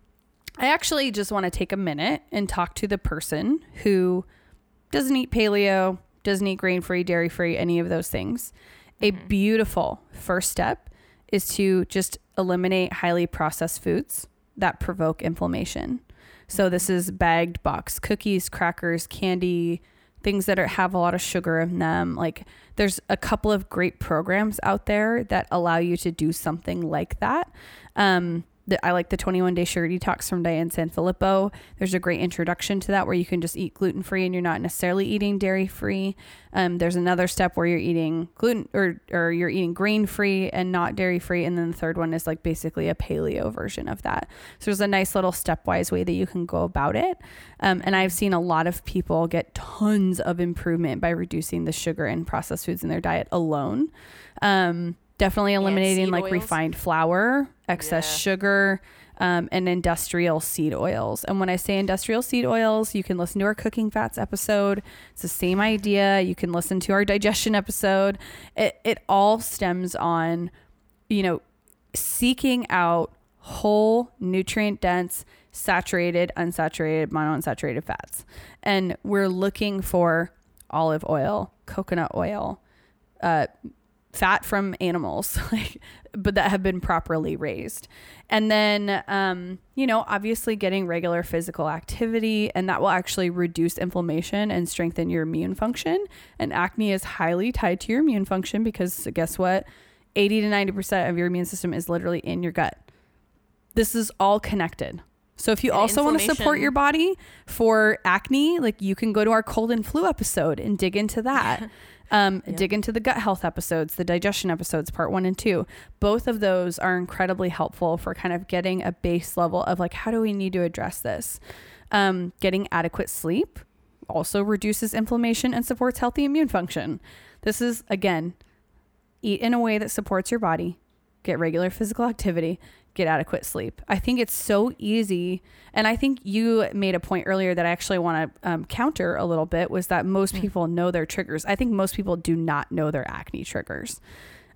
I actually just want to take a minute and talk to the person who doesn't eat paleo, doesn't eat grain free, dairy free, any of those things. A mm-hmm. beautiful first step is to just eliminate highly processed foods that provoke inflammation. So this is bagged box cookies, crackers, candy, things that are, have a lot of sugar in them. Like there's a couple of great programs out there that allow you to do something like that. Um, the, I like the 21 day sugar detox from Diane Sanfilippo. There's a great introduction to that where you can just eat gluten free and you're not necessarily eating dairy free. Um, there's another step where you're eating gluten or, or you're eating grain free and not dairy free. And then the third one is like basically a paleo version of that. So there's a nice little stepwise way that you can go about it. Um, and I've seen a lot of people get tons of improvement by reducing the sugar and processed foods in their diet alone. Um, definitely eliminating like oils. refined flour, excess Yeah. sugar, um, and industrial seed oils. And when I say industrial seed oils, you can listen to our cooking fats episode. It's the same idea. You can listen to our digestion episode. It, it all stems on, you know, seeking out whole, nutrient dense, saturated, unsaturated, monounsaturated fats. And we're looking for olive oil, coconut oil, uh, fat from animals, like, but that have been properly raised. And then, um, you know, obviously getting regular physical activity, and that will actually reduce inflammation and strengthen your immune function. And acne is highly tied to your immune function because guess what? 80 to 90% of your immune system is literally in your gut. This is all connected. So if you And also want to support your body for acne, like you can go to our cold and flu episode and dig into that. Um, Yeah. Dig into the gut health episodes, the digestion episodes, part one and two. Both of those are incredibly helpful for kind of getting a base level of like, how do we need to address this? Um, getting adequate sleep also reduces inflammation and supports healthy immune function. This is, again, eat in a way that supports your body, get regular physical activity, get adequate sleep. I think it's so easy. And I think you made a point earlier that I actually want to um, counter a little bit was that most Hmm. people know their triggers. I think most people do not know their acne triggers.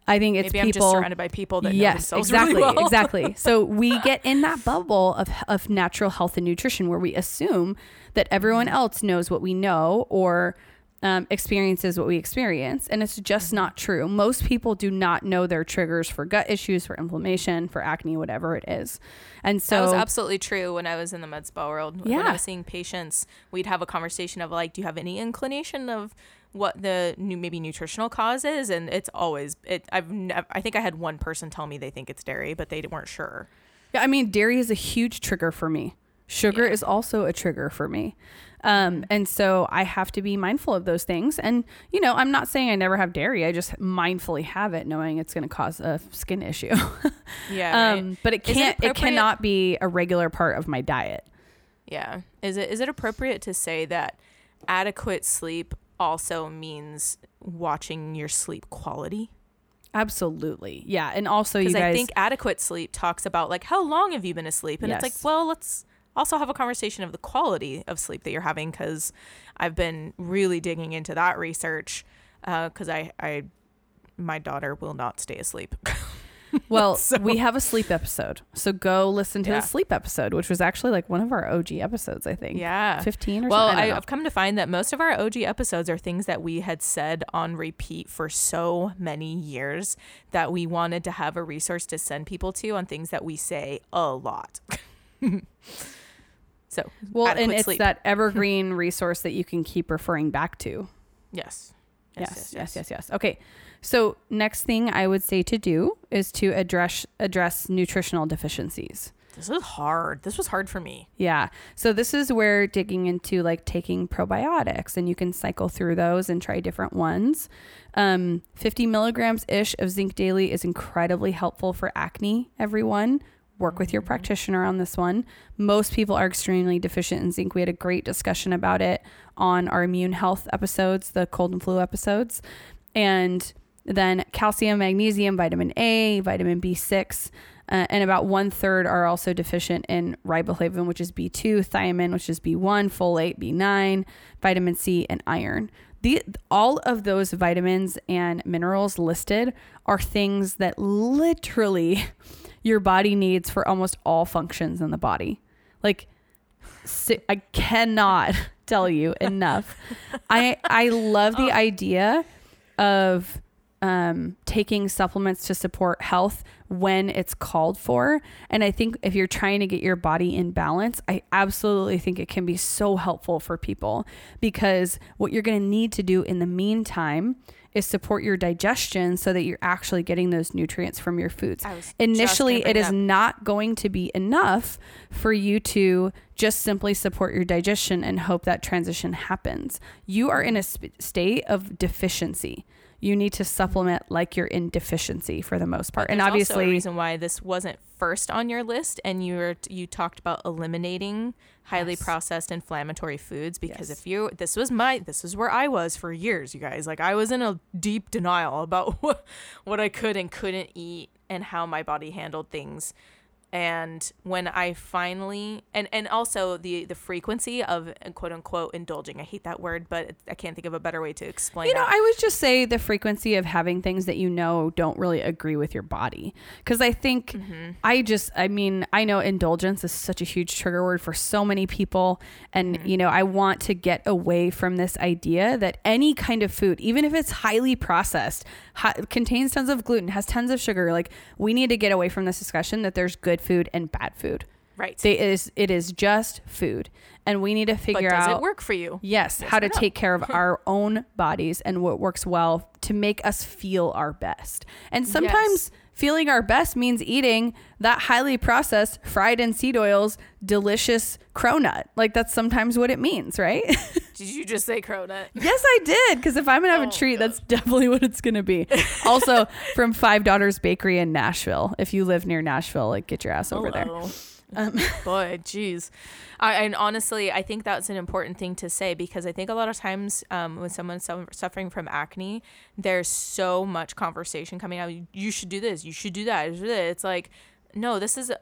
I think it's maybe i'm just people. surrounded by people that yes, exactly, really well. exactly. So we get in that bubble of of natural health and nutrition where we assume that everyone Mm-hmm. else knows what we know or um, experiences what we experience. And it's just Mm-hmm. not true. Most people do not know their triggers for gut issues, for inflammation, for acne, whatever it is. And so, that was absolutely true when I was in the med spa world. When Yeah. I was seeing patients, we'd have a conversation of like, do you have any inclination of what the new maybe nutritional cause is? And it's always it. I've nev- I think I had one person tell me they think it's dairy, but they weren't sure. yeah, I mean, dairy is a huge trigger for me. Sugar Yeah. is also a trigger for me. Um, and so I have to be mindful of those things. And, you know, I'm not saying I never have dairy. I just mindfully have it knowing it's going to cause a skin issue. Yeah. right? um, but it can't, it, appropriate- cannot be a regular part of my diet. Yeah. Is it is it appropriate to say that adequate sleep also means watching your sleep quality? Absolutely. Yeah. And also you Because guys, I think adequate sleep talks about like how long have you been asleep, and it's like, well, let's also have a conversation of the quality of sleep that you're having because I've been really digging into that research uh, because I I my daughter will not stay asleep. Well, So- we have a sleep episode. So go listen to Yeah. the sleep episode, which was actually like one of our OG episodes, I think. yeah. 15 or Well, something. I, I've come to find that most of our OG episodes are things that we had said on repeat for so many years that we wanted to have a resource to send people to on things that we say a lot. so, well, and it's sleep. that evergreen resource that you can keep referring back to. yes. Yes, yes, yes, yes. Okay. So, next thing I would say to do is to address address nutritional deficiencies. This is hard. This was hard for me. Yeah. So this is where digging into like taking probiotics and you can cycle through those and try different ones. Um, 50 milligrams ish of zinc daily is incredibly helpful for acne, everyone. Work with your practitioner on this one. Most people are extremely deficient in zinc. We had a great discussion about it on our immune health episodes, the cold and flu episodes. And then calcium, magnesium, vitamin A, vitamin B6, uh, and about one third are also deficient in riboflavin, which is B2, thiamine, which is B1, folate, B9, vitamin C, and iron. The, all of those vitamins and minerals listed are things that literally your body needs for almost all functions in the body. Like, I cannot tell you enough. I I love the idea of um, taking supplements to support health when it's called for. And I think if you're trying to get your body in balance, I absolutely think it can be so helpful for people because what you're going to need to do in the meantime is support your digestion so that you're actually getting those nutrients from your foods. I was just Initially, it is up- not going to be enough for you to just simply support your digestion and hope that transition happens. You are in a sp- state of deficiency. You need to supplement like you're in deficiency for the most part. But And there's also a obviously, reason why this wasn't first on your list, and you were you talked about eliminating highly Yes. processed inflammatory foods because Yes. if you this was my this is where I was for years, you guys. Like I was in a deep denial about what what I could and couldn't eat and how my body handled things. And when I finally and and also the the frequency of quote unquote indulging. I hate that word, but I can't think of a better way to explain you know, that. I would just say the frequency of having things that you know don't really agree with your body. Because I think, Mm-hmm. I just, I mean, I know indulgence is such a huge trigger word for so many people. And, Mm-hmm. you know, I want to get away from this idea that any kind of food, even if it's highly processed, hi- contains tons of gluten, has tons of sugar, like we need to get away from this discussion that there's good food and bad food. right. They, it, is, it is just food. And we need to but figure does out it work for you? Yes, Yes how to no? take care of our own bodies and what works well to make us feel our best. And sometimes Yes. Feeling our best means eating that highly processed, fried in seed oils, delicious cronut. Like that's sometimes what it means, right? Did you just say cronut? yes, I did. Because if I'm gonna have Oh, a treat, that's definitely what it's gonna be. also, from Five Daughters Bakery in Nashville. If you live near Nashville, like get your ass over there. Oh, Um, Boy, jeez. I, and honestly, I think that's an important thing to say because I think a lot of times um, when someone's su- suffering from acne, there's so much conversation coming out. You should do this. You should do that. you should do that." It's like, no, this is.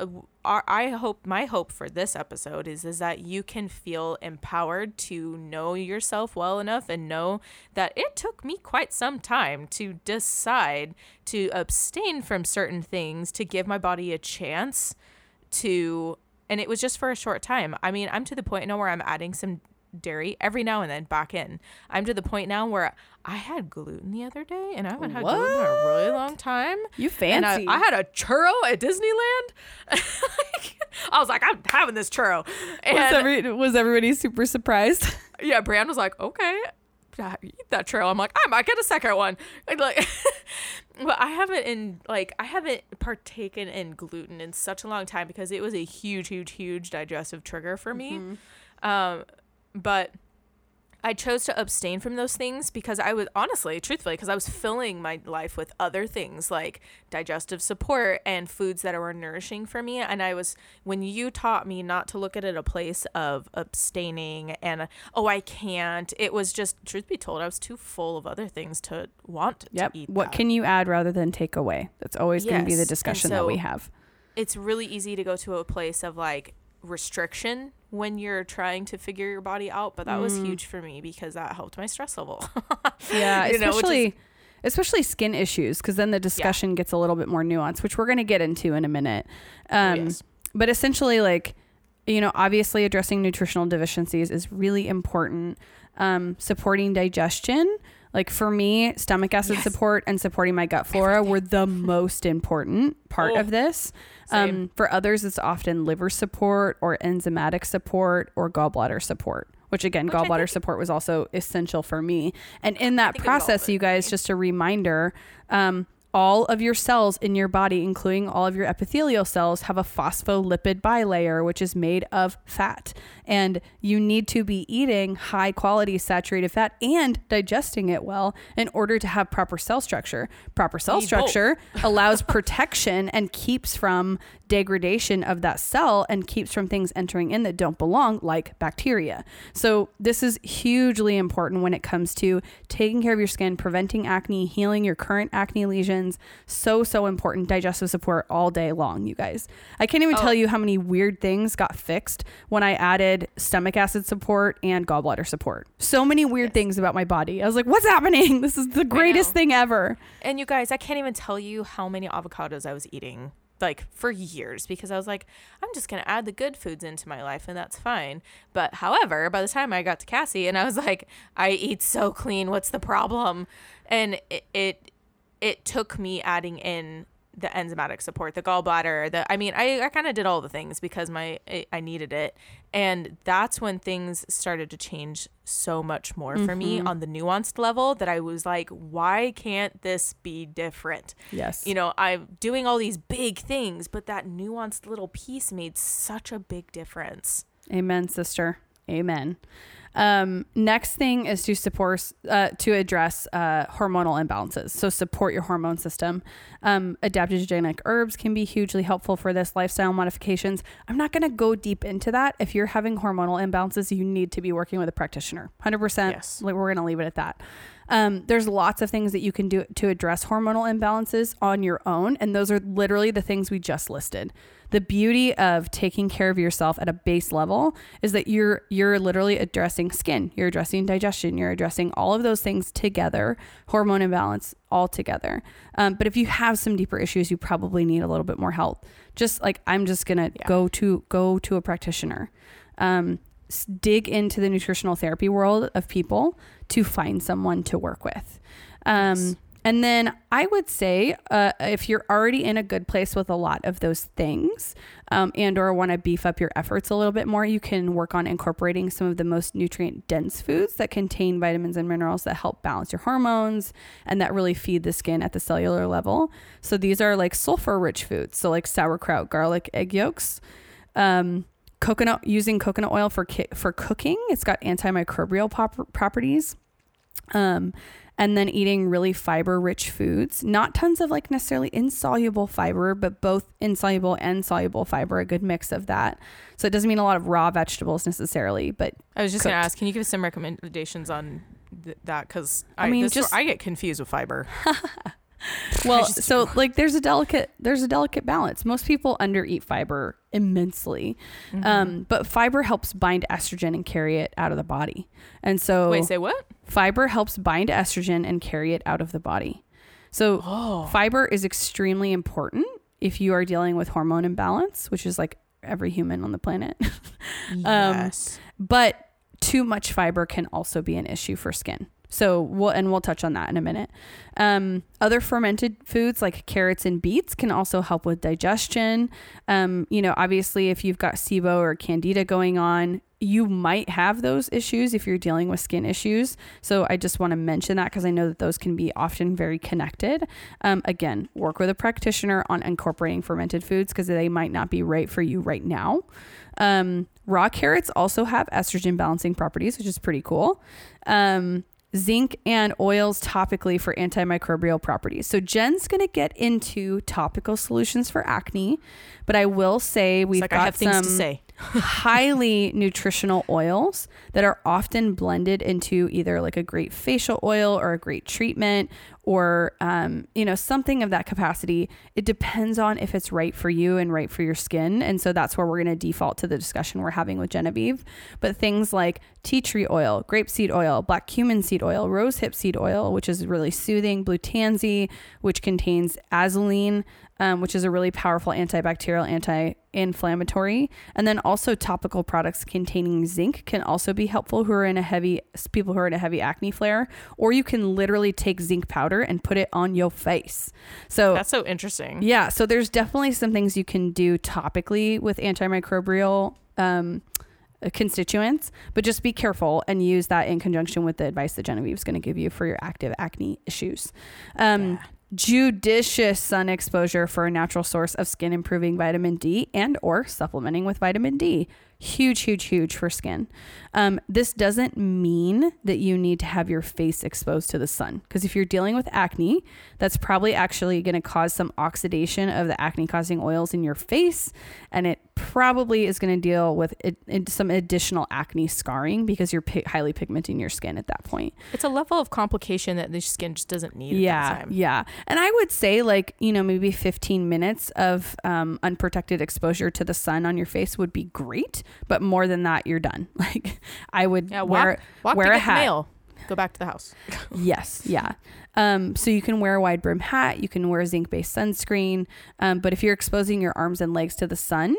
I hope my hope for this episode is is that you can feel empowered to know yourself well enough and know that it took me quite some time to decide to abstain from certain things to give my body a chance to and it was just for a short time. I mean, I'm to the point now where I'm adding some dairy every now and then back in. I'm to the point now where I had gluten the other day, and I haven't had gluten in a really long time. You And I, fancy. I had a churro at Disneyland. Like, I was like, I'm having this churro. And was, every, was everybody super surprised? yeah, Brian was like, okay, yeah, eat that trail. I'm like, I might get a second one. Like, but I haven't in like I haven't partaken in gluten in such a long time because it was a huge, huge, huge digestive trigger for me. Um, but I chose to abstain from those things because I was honestly, truthfully, because I was filling my life with other things like digestive support and foods that were nourishing for me. And I was, when you taught me not to look at it a place of abstaining and, oh, I can't, it was just, truth be told, I was too full of other things to want Yep. to eat. What that. can you add rather than take away? That's always going to be the discussion that we have. it's really easy to go to a place of like restriction when you're trying to figure your body out but that was huge for me because that helped my stress level Yeah, You know, is- especially especially skin issues because then the discussion gets a little bit more nuanced, which we're going to get into in a minute. Um, Oh, yes. But essentially, like you know, obviously addressing nutritional deficiencies is really important. Um, supporting digestion, like for me, stomach acid Yes. support and supporting my gut flora were the most important part Oh, of this. Um, for others, it's often liver support or enzymatic support or gallbladder support. Which again, Which gallbladder support was also essential for me. And in that think it was all of process, you guys, me. just a reminder, um, all of your cells in your body, including all of your epithelial cells, have a phospholipid bilayer, which is made of fat. And you need to be eating high quality saturated fat and digesting it well in order to have proper cell structure. Proper cell structure allows protection and keeps from degradation of that cell and keeps from things entering in that don't belong, like bacteria. So, this is hugely important when it comes to taking care of your skin, preventing acne, healing your current acne lesions. So, so important. Digestive support all day long, you guys. I can't even Oh. tell you how many weird things got fixed when I added stomach acid support and gallbladder support. So many weird things about my body. I was like, what's happening? This is the greatest thing ever. and you guys i can't even tell you how many avocados i was eating like for years because i was like i'm just going to add the good foods into my life and that's fine but however by the time i got to cassie and i was like i eat so clean what's the problem and it it, it took me adding in the enzymatic support the gallbladder the i mean i, I kind of did all the things because my I, I needed it and that's when things started to change so much more for me mm-hmm. on the nuanced level that i was like why can't this be different Yes. you know i'm doing all these big things but that nuanced little piece made such a big difference Amen, sister. Amen. Um, next thing is to support uh, to address uh, hormonal imbalances. So support your hormone system. Um, adaptogenic herbs can be hugely helpful for this. Lifestyle modifications. I'm not going to go deep into that. If you're having hormonal imbalances, you need to be working with a practitioner. Hundred percent. Yes. Like we're going to leave it at that. Um, there's lots of things that you can do to address hormonal imbalances on your own, and those are literally the things we just listed. The beauty of taking care of yourself at a base level is that you're you're literally addressing skin, you're addressing digestion, you're addressing all of those things together, hormone imbalance all together. Um, but if you have some deeper issues, you probably need a little bit more help. Just like I'm just gonna Yeah. go to go to a practitioner. Um, dig into the nutritional therapy world of people to find someone to work with. Um, Yes. And then I would say, uh, if you're already in a good place with a lot of those things, um, and or want to beef up your efforts a little bit more, you can work on incorporating some of the most nutrient dense foods that contain vitamins and minerals that help balance your hormones and that really feed the skin at the cellular level. So these are like sulfur rich foods, so like sauerkraut, garlic, egg yolks. Um, coconut using coconut oil for ki- for cooking. It's got antimicrobial pop- properties. Um, and then eating really fiber rich foods, not tons of like necessarily insoluble fiber, but both insoluble and soluble fiber, a good mix of that. So it doesn't mean a lot of raw vegetables necessarily, but i was just going to ask can you give us some recommendations on th- that? Because I I, mean, mean just- i get confused with fiber well, just so like there's a delicate there's a delicate balance. Most people undereat fiber immensely, Mm-hmm. um, but fiber helps bind estrogen and carry it out of the body. And so wait say what Fiber helps bind estrogen and carry it out of the body. So, oh fiber is extremely important if you are dealing with hormone imbalance, which is like every human on the planet. yes But too much fiber can also be an issue for skin. So we'll and we'll touch on that in a minute. Um, other fermented foods like carrots and beets can also help with digestion. Um, you know, obviously, if you've got SIBO or Candida going on, you might have those issues if you're dealing with skin issues. So I just want to mention that because I know that those can be often very connected. Um, again, work with a practitioner on incorporating fermented foods because they might not be right for you right now. Um, raw carrots also have estrogen balancing properties, which is pretty cool. Um, zinc and oils topically for antimicrobial properties. So Jen's going to get into topical solutions for acne, but I will say we've like got have things to say. Highly nutritional oils that are often blended into either like a great facial oil or a great treatment or um, you know something of that capacity. It depends on if it's right for you and right for your skin. And so that's where we're going to default to the discussion we're having with genevieve. But things like tea tree oil grapeseed oil black cumin seed oil rosehip seed oil which is really soothing blue tansy which contains azulene um, which is a really powerful antibacterial, anti-inflammatory, and then also topical products containing zinc can also be helpful who are in a heavy people who are in a heavy acne flare. Or you can literally take zinc powder and put it on your face. So That's so interesting. yeah, so there's definitely some things you can do topically with antimicrobial um, uh, constituents, but just be careful and use that in conjunction with the advice that Genevieve's going to give you for your active acne issues. Um, Judicious sun exposure for a natural source of skin improving vitamin D and or supplementing with vitamin D. Huge, huge, huge for skin. Um, this doesn't mean that you need to have your face exposed to the sun because if you're dealing with acne, that's probably actually going to cause some oxidation of the acne causing oils in your face, and it probably is going to deal with it, it- some additional acne scarring because you're pi- highly pigmenting your skin at that point. It's a level of complication that the skin just doesn't need Yeah, yeah. And I would say like, you know, maybe 15 minutes of um, unprotected exposure to the sun on your face would be great, but more than that, you're done. Like I would Yeah, wear Walk wear a hat. mail. Go back to the house. Yes, yeah. Um, so you can wear a wide brim hat, you can wear zinc based sunscreen, um, but if you're exposing your arms and legs to the sun,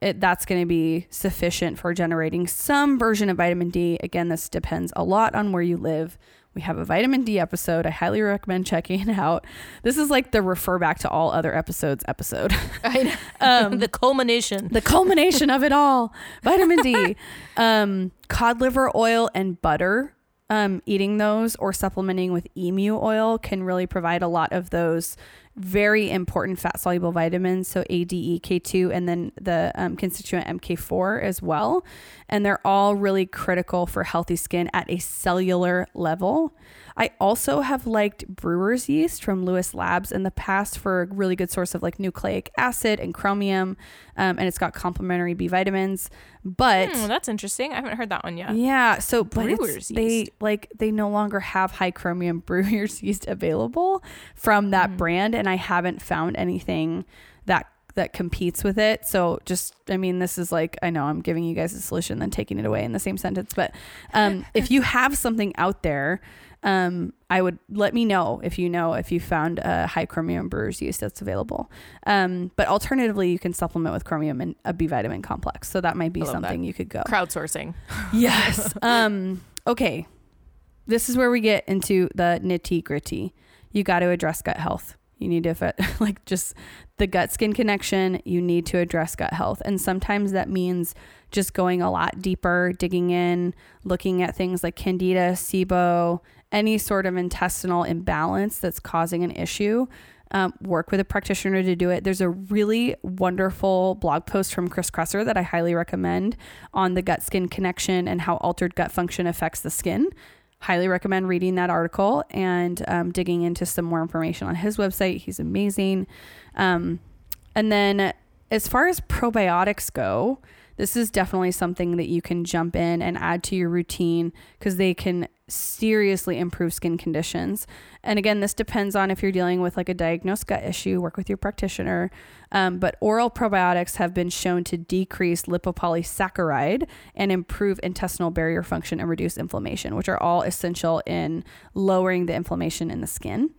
it, that's going to be sufficient for generating some version of vitamin D. Again, this depends a lot on where you live. We have a vitamin D episode. I highly recommend checking it out. This is like the refer back to all other episodes episode. I know. Um, the culmination. the culmination of it all vitamin d um, cod liver oil and butter um, eating those or supplementing with emu oil can really provide a lot of those very important fat soluble vitamins so a d e k2 and then the um, constituent mk4 as well. And they're all really critical for healthy skin at a cellular level I also have liked brewer's yeast from Lewis Labs in the past for a really good source of like nucleic acid and chromium, um, and it's got complementary B vitamins. But Hmm, that's interesting. I haven't heard that one yet. yeah, so but Brewer's they yeast. like they no longer have high chromium brewer's yeast available from that Mm. brand, and I haven't found anything that that competes with it. So just I mean, this is like I know I'm giving you guys a solution, and then taking it away in the same sentence. But um, if you have something out there. Um, I would let me know if you know if you found a high chromium brewer's yeast that's available. Um, but alternatively, you can supplement with chromium and a B vitamin complex. So that might be love that. something you could go. Crowdsourcing. Yes. um, okay. This is where we get into the nitty gritty. You got to address gut health. You need to, like, just the gut skin connection. You need to address gut health. And sometimes that means just going a lot deeper, digging in, looking at things like candida, SIBO, any sort of intestinal imbalance that's causing an issue. Um, work with a practitioner to do it. There's a really wonderful blog post from Chris Kresser that I highly recommend on the gut skin connection and how altered gut function affects the skin. Highly recommend reading that article and um, digging into some more information on his website. He's amazing. Um, and then, as far as probiotics go, this is definitely something that you can jump in and add to your routine because they can seriously improve skin conditions. And again, this depends on if you're dealing with like a diagnosed gut issue, work with your practitioner. Um, but oral probiotics have been shown to decrease lipopolysaccharide and improve intestinal barrier function and reduce inflammation, which are all essential in lowering the inflammation in the skin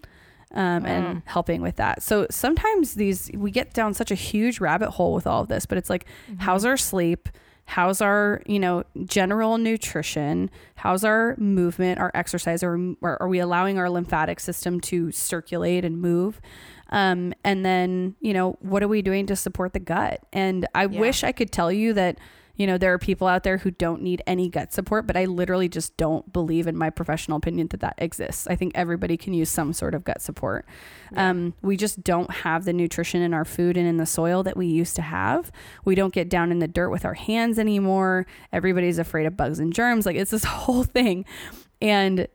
um, and helping with that. So sometimes these we get down such a huge rabbit hole with all of this, but it's like, how's our sleep? how's our you know general nutrition how's our movement our exercise or, or are we allowing our lymphatic system to circulate and move um, and then you know what are we doing to support the gut and i Yeah. wish i could tell you that you know there are people out there who don't need any gut support but i literally just don't believe in my professional opinion that that exists. I think everybody can use some sort of gut support. Yeah. um, we just don't have the nutrition in our food and in the soil that we used to have. We don't get down in the dirt with our hands anymore. Everybody's afraid of bugs and germs. Like it's this whole thing. And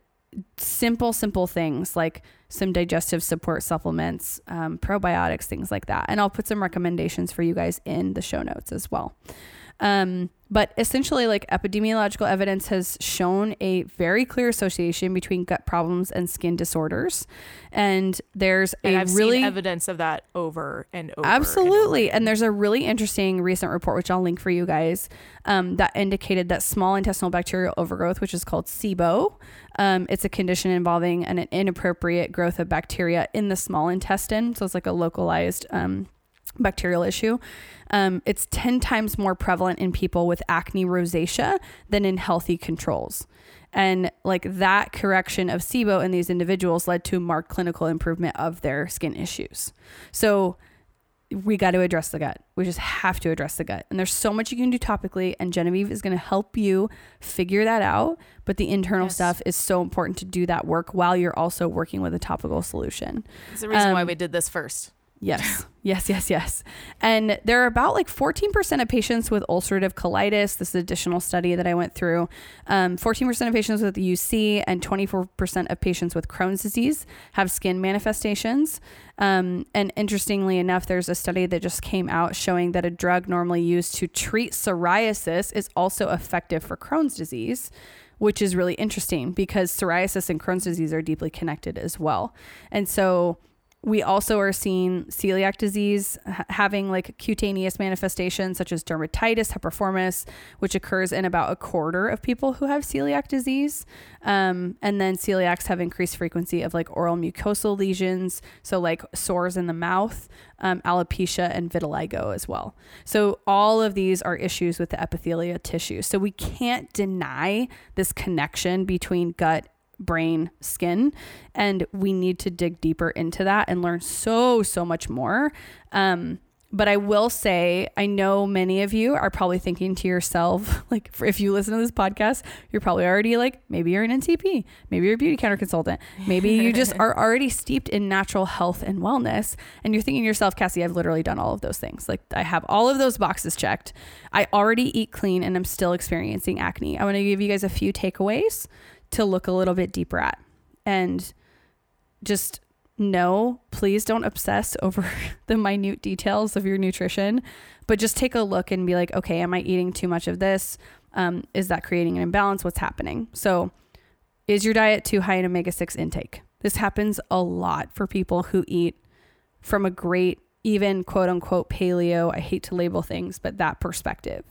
simple simple things like some digestive support supplements um, probiotics things like that. And i'll put some recommendations for you guys in the show notes as well um, but essentially, like epidemiological evidence has shown a very clear association between gut problems and skin disorders. And there's And a I've really seen evidence of that over and over. Absolutely. And, And there's a really interesting recent report, which I'll link for you guys, um, that indicated that small intestinal bacterial overgrowth, which is called SIBO, um, it's a condition involving an inappropriate growth of bacteria in the small intestine. So it's like a localized um, bacterial issue. Um, it's 10 times more prevalent in people with acne rosacea than in healthy controls. And like that correction of SIBO in these individuals led to marked clinical improvement of their skin issues. So we got to address the gut. We just have to address the gut. And there's so much you can do topically, and Genevieve is going to help you figure that out. But the internal Yes. stuff is so important to do that work while you're also working with a topical solution. It's the reason why Um, we did this first. Yes, yes, yes, yes. And there are about like 14% of patients with ulcerative colitis. This is additional study that I went through. Um, 14% of patients with UC and 24% of patients with Crohn's disease have skin manifestations. Um, and interestingly enough, there's a study that just came out showing that a drug normally used to treat psoriasis is also effective for Crohn's disease. Which is really interesting because psoriasis and Crohn's disease are deeply connected as well. And so we also are seeing celiac disease having like cutaneous manifestations such as dermatitis, herpetiformis, which occurs in about a quarter of people who have celiac disease. Um, and then celiacs have increased frequency of like oral mucosal lesions, so like sores in the mouth, um, alopecia, and vitiligo as well. So all of these are issues with the epithelia tissue. So we can't deny this connection between gut brain skin and we need to dig deeper into that and learn so so much more um but I will say, I know many of you are probably thinking to yourself, like, for, if you listen to this podcast, you're probably already like, maybe you're an NTP, maybe you're a Beautycounter consultant, maybe you just are already steeped in natural health and wellness. And you're thinking to yourself, Cassie, I've literally done all of those things. Like, I have all of those boxes checked. I already eat clean and I'm still experiencing acne. I want to give you guys a few takeaways to look a little bit deeper at. And just know, please don't obsess over the minute details of your nutrition, but just take a look and be like, okay, am I eating too much of this? Um, is that creating an imbalance? What's happening? So, is your diet too high in omega 6 intake? This happens a lot for people who eat from a great, even quote unquote paleo. I hate to label things, but that perspective.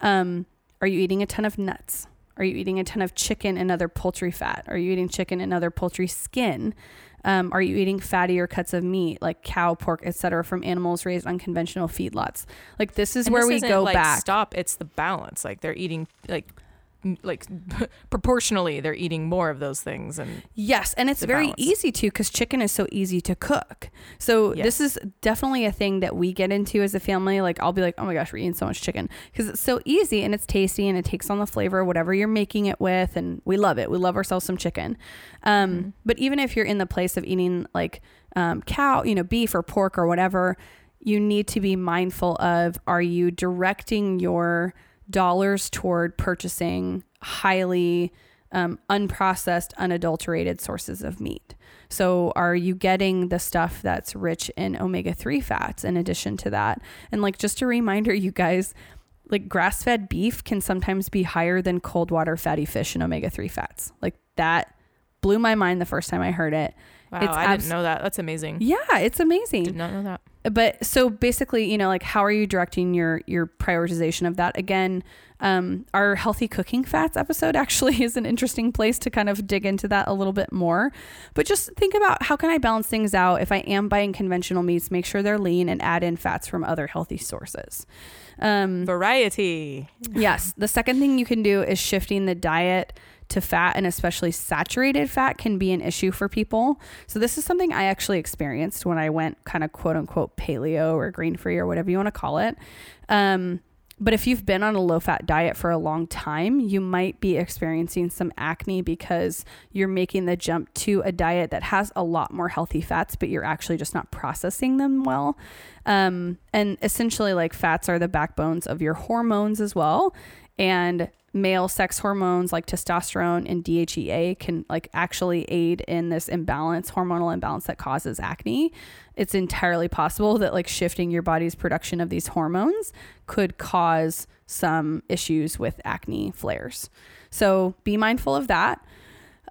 Um, are you eating a ton of nuts? Are you eating a ton of chicken and other poultry fat? Are you eating chicken and other poultry skin? Um, are you eating fattier cuts of meat like cow, pork, etc., from animals raised on conventional feedlots? Like this is And where this we go like, back. Stop. It's the balance. Like they're eating like like proportionally they're eating more of those things and Yes, and it's very balance. easy to because chicken is so easy to cook. So this is definitely a thing that we get into as a family. Like I'll be like, oh my gosh, we're eating so much chicken because it's so easy and it's tasty and it takes on the flavor whatever you're making it with, and we love it. We love ourselves some chicken. Um, Mm-hmm. But even if you're in the place of eating like um, cow, you know, beef or pork or whatever, you need to be mindful of: Are you directing your dollars toward purchasing highly um, unprocessed, unadulterated sources of meat. So, are you getting the stuff that's rich in omega 3 fats in addition to that? And, like, just a reminder, you guys, like, grass fed beef can sometimes be higher than cold water fatty fish in omega 3 fats. Like, that blew my mind the first time I heard it. wow, It's I abs- didn't know that. That's amazing. Yeah, it's amazing Did not know that. But so basically, you know, like how are you directing your your prioritization of that? Again, um, our healthy cooking fats episode actually is an interesting place to kind of dig into that a little bit more. But just think about how can I balance things out if I am buying conventional meats, make sure they're lean and add in fats from other healthy sources. Um, Variety. yes. The second thing you can do is shifting the diet to fat and especially saturated fat can be an issue for people. So this is something I actually experienced when I went kind of quote unquote paleo or grain free or whatever you want to call it. Um, but if you've been on a low fat diet for a long time, you might be experiencing some acne because you're making the jump to a diet that has a lot more healthy fats, but you're actually just not processing them well. Um, and essentially, like fats are the backbones of your hormones as well. And male sex hormones like testosterone and DHEA can like actually aid in this imbalance, hormonal imbalance that causes acne. It's entirely possible that like shifting your body's production of these hormones could cause some issues with acne flares. So be mindful of that.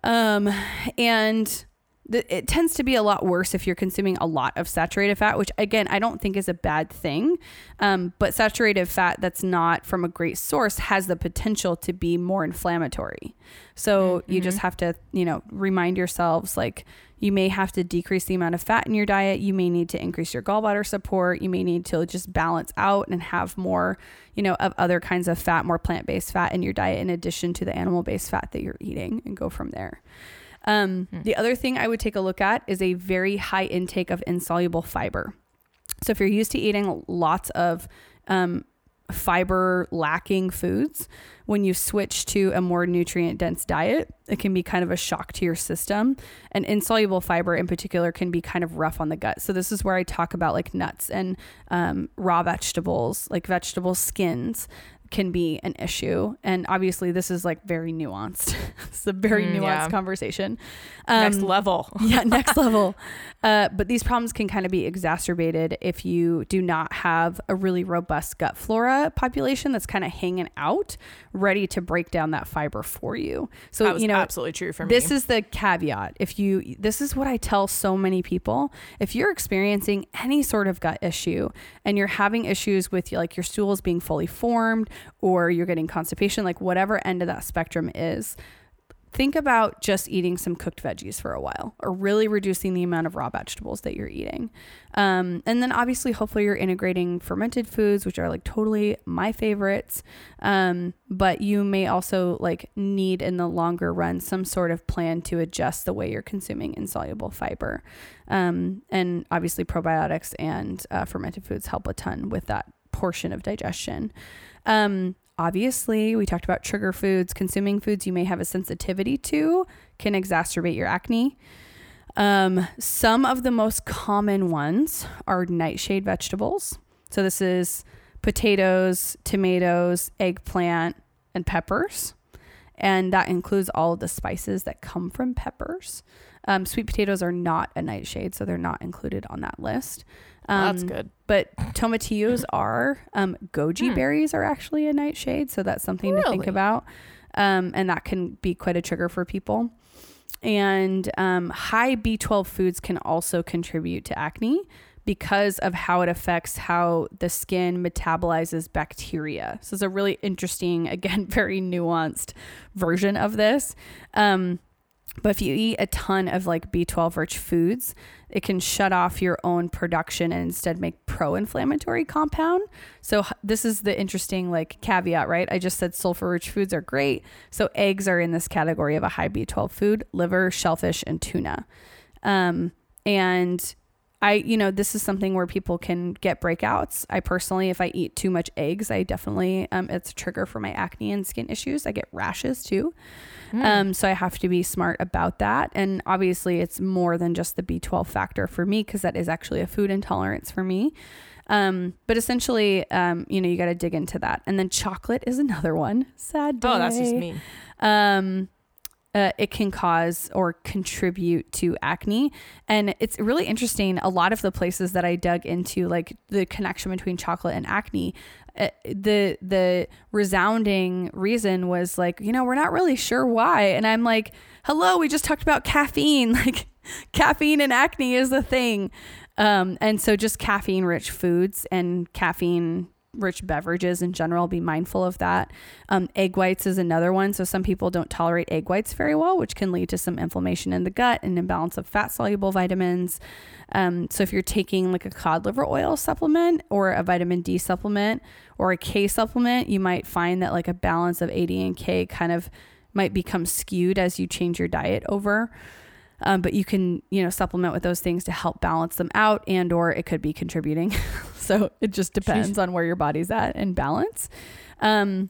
Um, and it tends to be a lot worse if you're consuming a lot of saturated fat, which again, I don't think is a bad thing. Um, but saturated fat that's not from a great source has the potential to be more inflammatory. So mm-hmm. you just have to, you know, remind yourselves like you may have to decrease the amount of fat in your diet. You may need to increase your gallbladder support. You may need to just balance out and have more, you know, of other kinds of fat, more plant based fat in your diet in addition to the animal based fat that you're eating and go from there. Um, hmm. The other thing I would take a look at is a very high intake of insoluble fiber. So if you're used to eating lots of um, fiber lacking foods, when you switch to a more nutrient dense diet, it can be kind of a shock to your system. And insoluble fiber in particular can be kind of rough on the gut. So, this is where I talk about like nuts and um, raw vegetables, like vegetable skins can be an issue. And obviously, this is like very nuanced. it's a very mm, nuanced yeah. conversation. Um, next level. yeah, next level. Uh, but these problems can kind of be exacerbated if you do not have a really robust gut flora population that's kind of hanging out, ready to break down that fiber for you. So, you know, absolutely true for me. This is the caveat. If you, this is what I tell so many people. If you're experiencing any sort of gut issue and you're having issues with like your stools being fully formed, or you're getting constipation, like whatever end of that spectrum is, think about just eating some cooked veggies for a while or really reducing the amount of raw vegetables that you're eating. Um, and then obviously, hopefully, you're integrating fermented foods, which are like totally my favorites. Um, but you may also like need in the longer run some sort of plan to adjust the way you're consuming insoluble fiber. Um, and obviously, probiotics and uh, fermented foods help a ton with that portion of digestion. Um, obviously, we talked about trigger foods. Consuming foods you may have a sensitivity to can exacerbate your acne. Um, some of the most common ones are nightshade vegetables. So, this is potatoes, tomatoes, eggplant, and peppers. And that includes all the spices that come from peppers. Um, sweet potatoes are not a nightshade, so they're not included on that list. Um, that's good. But tomatillos are. Um, goji hmm. berries are actually a nightshade, so that's something really? to think about. Um, and that can be quite a trigger for people. And um, high B12 foods can also contribute to acne because of how it affects how the skin metabolizes bacteria. So it's a really interesting, again, very nuanced version of this. Um, but if you eat a ton of like B12 rich foods, it can shut off your own production and instead make pro-inflammatory compound. So this is the interesting like caveat, right? I just said sulfur rich foods are great. So eggs are in this category of a high B12 food, liver, shellfish, and tuna. Um, and I, you know, this is something where people can get breakouts. I personally, if I eat too much eggs, I definitely, um, it's a trigger for my acne and skin issues. I get rashes too. Mm. Um, so I have to be smart about that. And obviously, it's more than just the B12 factor for me because that is actually a food intolerance for me. Um, but essentially, um, you know, you got to dig into that. And then chocolate is another one. Sad day. Oh, that's just me. Um, uh, it can cause or contribute to acne. And it's really interesting. A lot of the places that I dug into, like the connection between chocolate and acne, uh, the the resounding reason was like, you know, we're not really sure why. And I'm like, hello, we just talked about caffeine. Like, caffeine and acne is the thing. Um, and so just caffeine rich foods and caffeine rich beverages in general, be mindful of that. Um, egg whites is another one. So some people don't tolerate egg whites very well, which can lead to some inflammation in the gut and imbalance of fat soluble vitamins. Um, so if you're taking like a cod liver oil supplement or a vitamin D supplement or a K supplement, you might find that like a balance of AD and K kind of might become skewed as you change your diet over. Um, but you can you know supplement with those things to help balance them out and or it could be contributing so it just depends Jeez. on where your body's at and balance um,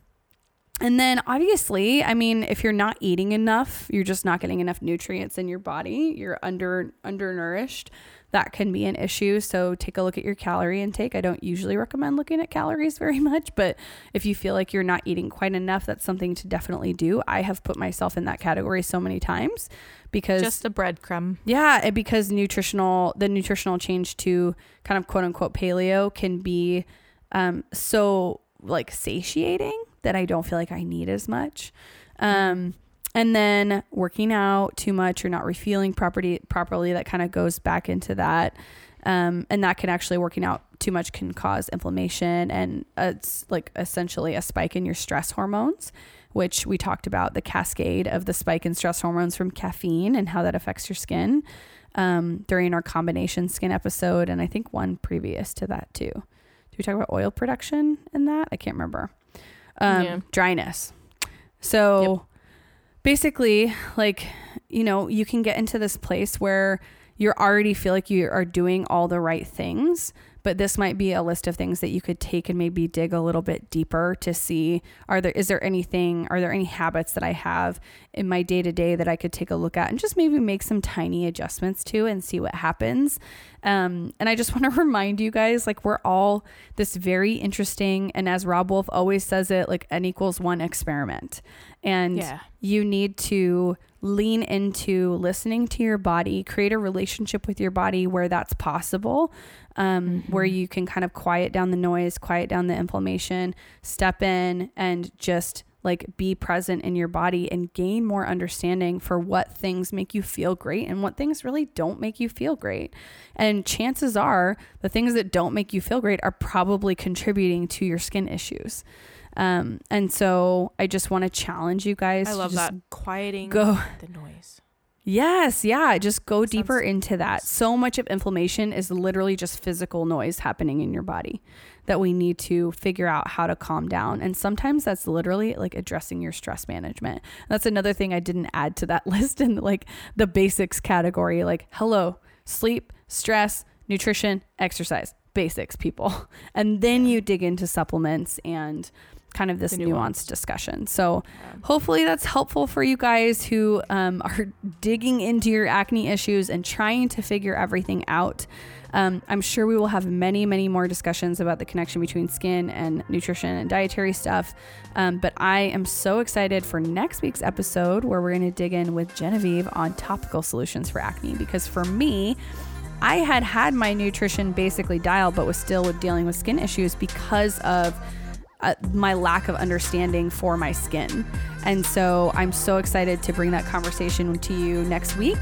and then obviously i mean if you're not eating enough you're just not getting enough nutrients in your body you're under undernourished that can be an issue. So take a look at your calorie intake. I don't usually recommend looking at calories very much, but if you feel like you're not eating quite enough, that's something to definitely do. I have put myself in that category so many times because just a breadcrumb. Yeah, because nutritional the nutritional change to kind of quote unquote paleo can be um, so like satiating that I don't feel like I need as much. Um, and then working out too much or not refueling property properly, that kind of goes back into that. Um, and that can actually working out too much can cause inflammation and it's like essentially a spike in your stress hormones which we talked about the cascade of the spike in stress hormones from caffeine and how that affects your skin um, during our combination skin episode and i think one previous to that too. Did we talk about oil production in that? I can't remember. Um, yeah. dryness. So yep basically like you know you can get into this place where you already feel like you are doing all the right things but this might be a list of things that you could take and maybe dig a little bit deeper to see are there is there anything are there any habits that I have in my day to day that I could take a look at and just maybe make some tiny adjustments to and see what happens. Um, and I just want to remind you guys like we're all this very interesting and as Robb Wolf always says it like n equals one experiment. And yeah. you need to lean into listening to your body, create a relationship with your body where that's possible um, mm-hmm. where you can kind of quiet down the noise, quiet down the inflammation, step in and just like be present in your body and gain more understanding for what things make you feel great and what things really don't make you feel great. And chances are the things that don't make you feel great are probably contributing to your skin issues. Um, and so I just want to challenge you guys. I love that quieting go the noise. Yes, yeah. Just go deeper into that. So much of inflammation is literally just physical noise happening in your body that we need to figure out how to calm down. And sometimes that's literally like addressing your stress management. That's another thing I didn't add to that list in like the basics category like hello, sleep, stress, nutrition, exercise. Basics, people. And then you dig into supplements and kind of this nuanced nuance. discussion. So yeah. hopefully that's helpful for you guys who um, are digging into your acne issues and trying to figure everything out. Um, I'm sure we will have many, many more discussions about the connection between skin and nutrition and dietary stuff. Um, but I am so excited for next week's episode where we're going to dig in with Genevieve on topical solutions for acne. Because for me, I had had my nutrition basically dialed, but was still dealing with skin issues because of uh, my lack of understanding for my skin. And so I'm so excited to bring that conversation to you next week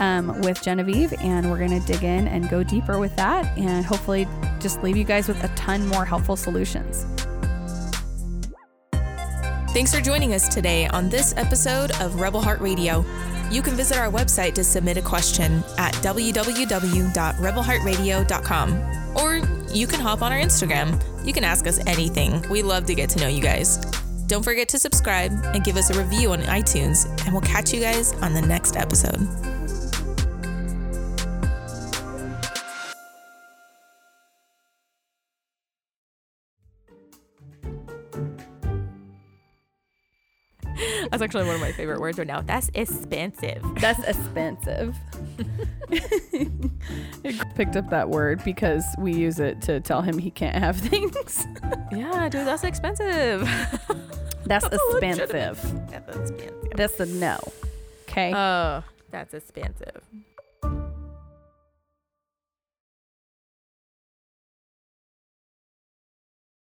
um, with Genevieve. And we're going to dig in and go deeper with that and hopefully just leave you guys with a ton more helpful solutions. Thanks for joining us today on this episode of Rebel Heart Radio. You can visit our website to submit a question at www.rebelheartradio.com or you can hop on our Instagram. You can ask us anything. We love to get to know you guys. Don't forget to subscribe and give us a review on iTunes, and we'll catch you guys on the next episode. That's actually one of my favorite words right now. That's expensive. That's expensive. picked up that word because we use it to tell him he can't have things. yeah, dude, that's expensive. That's, that's expensive. That's expensive. That's a no. Okay. Oh, that's expensive.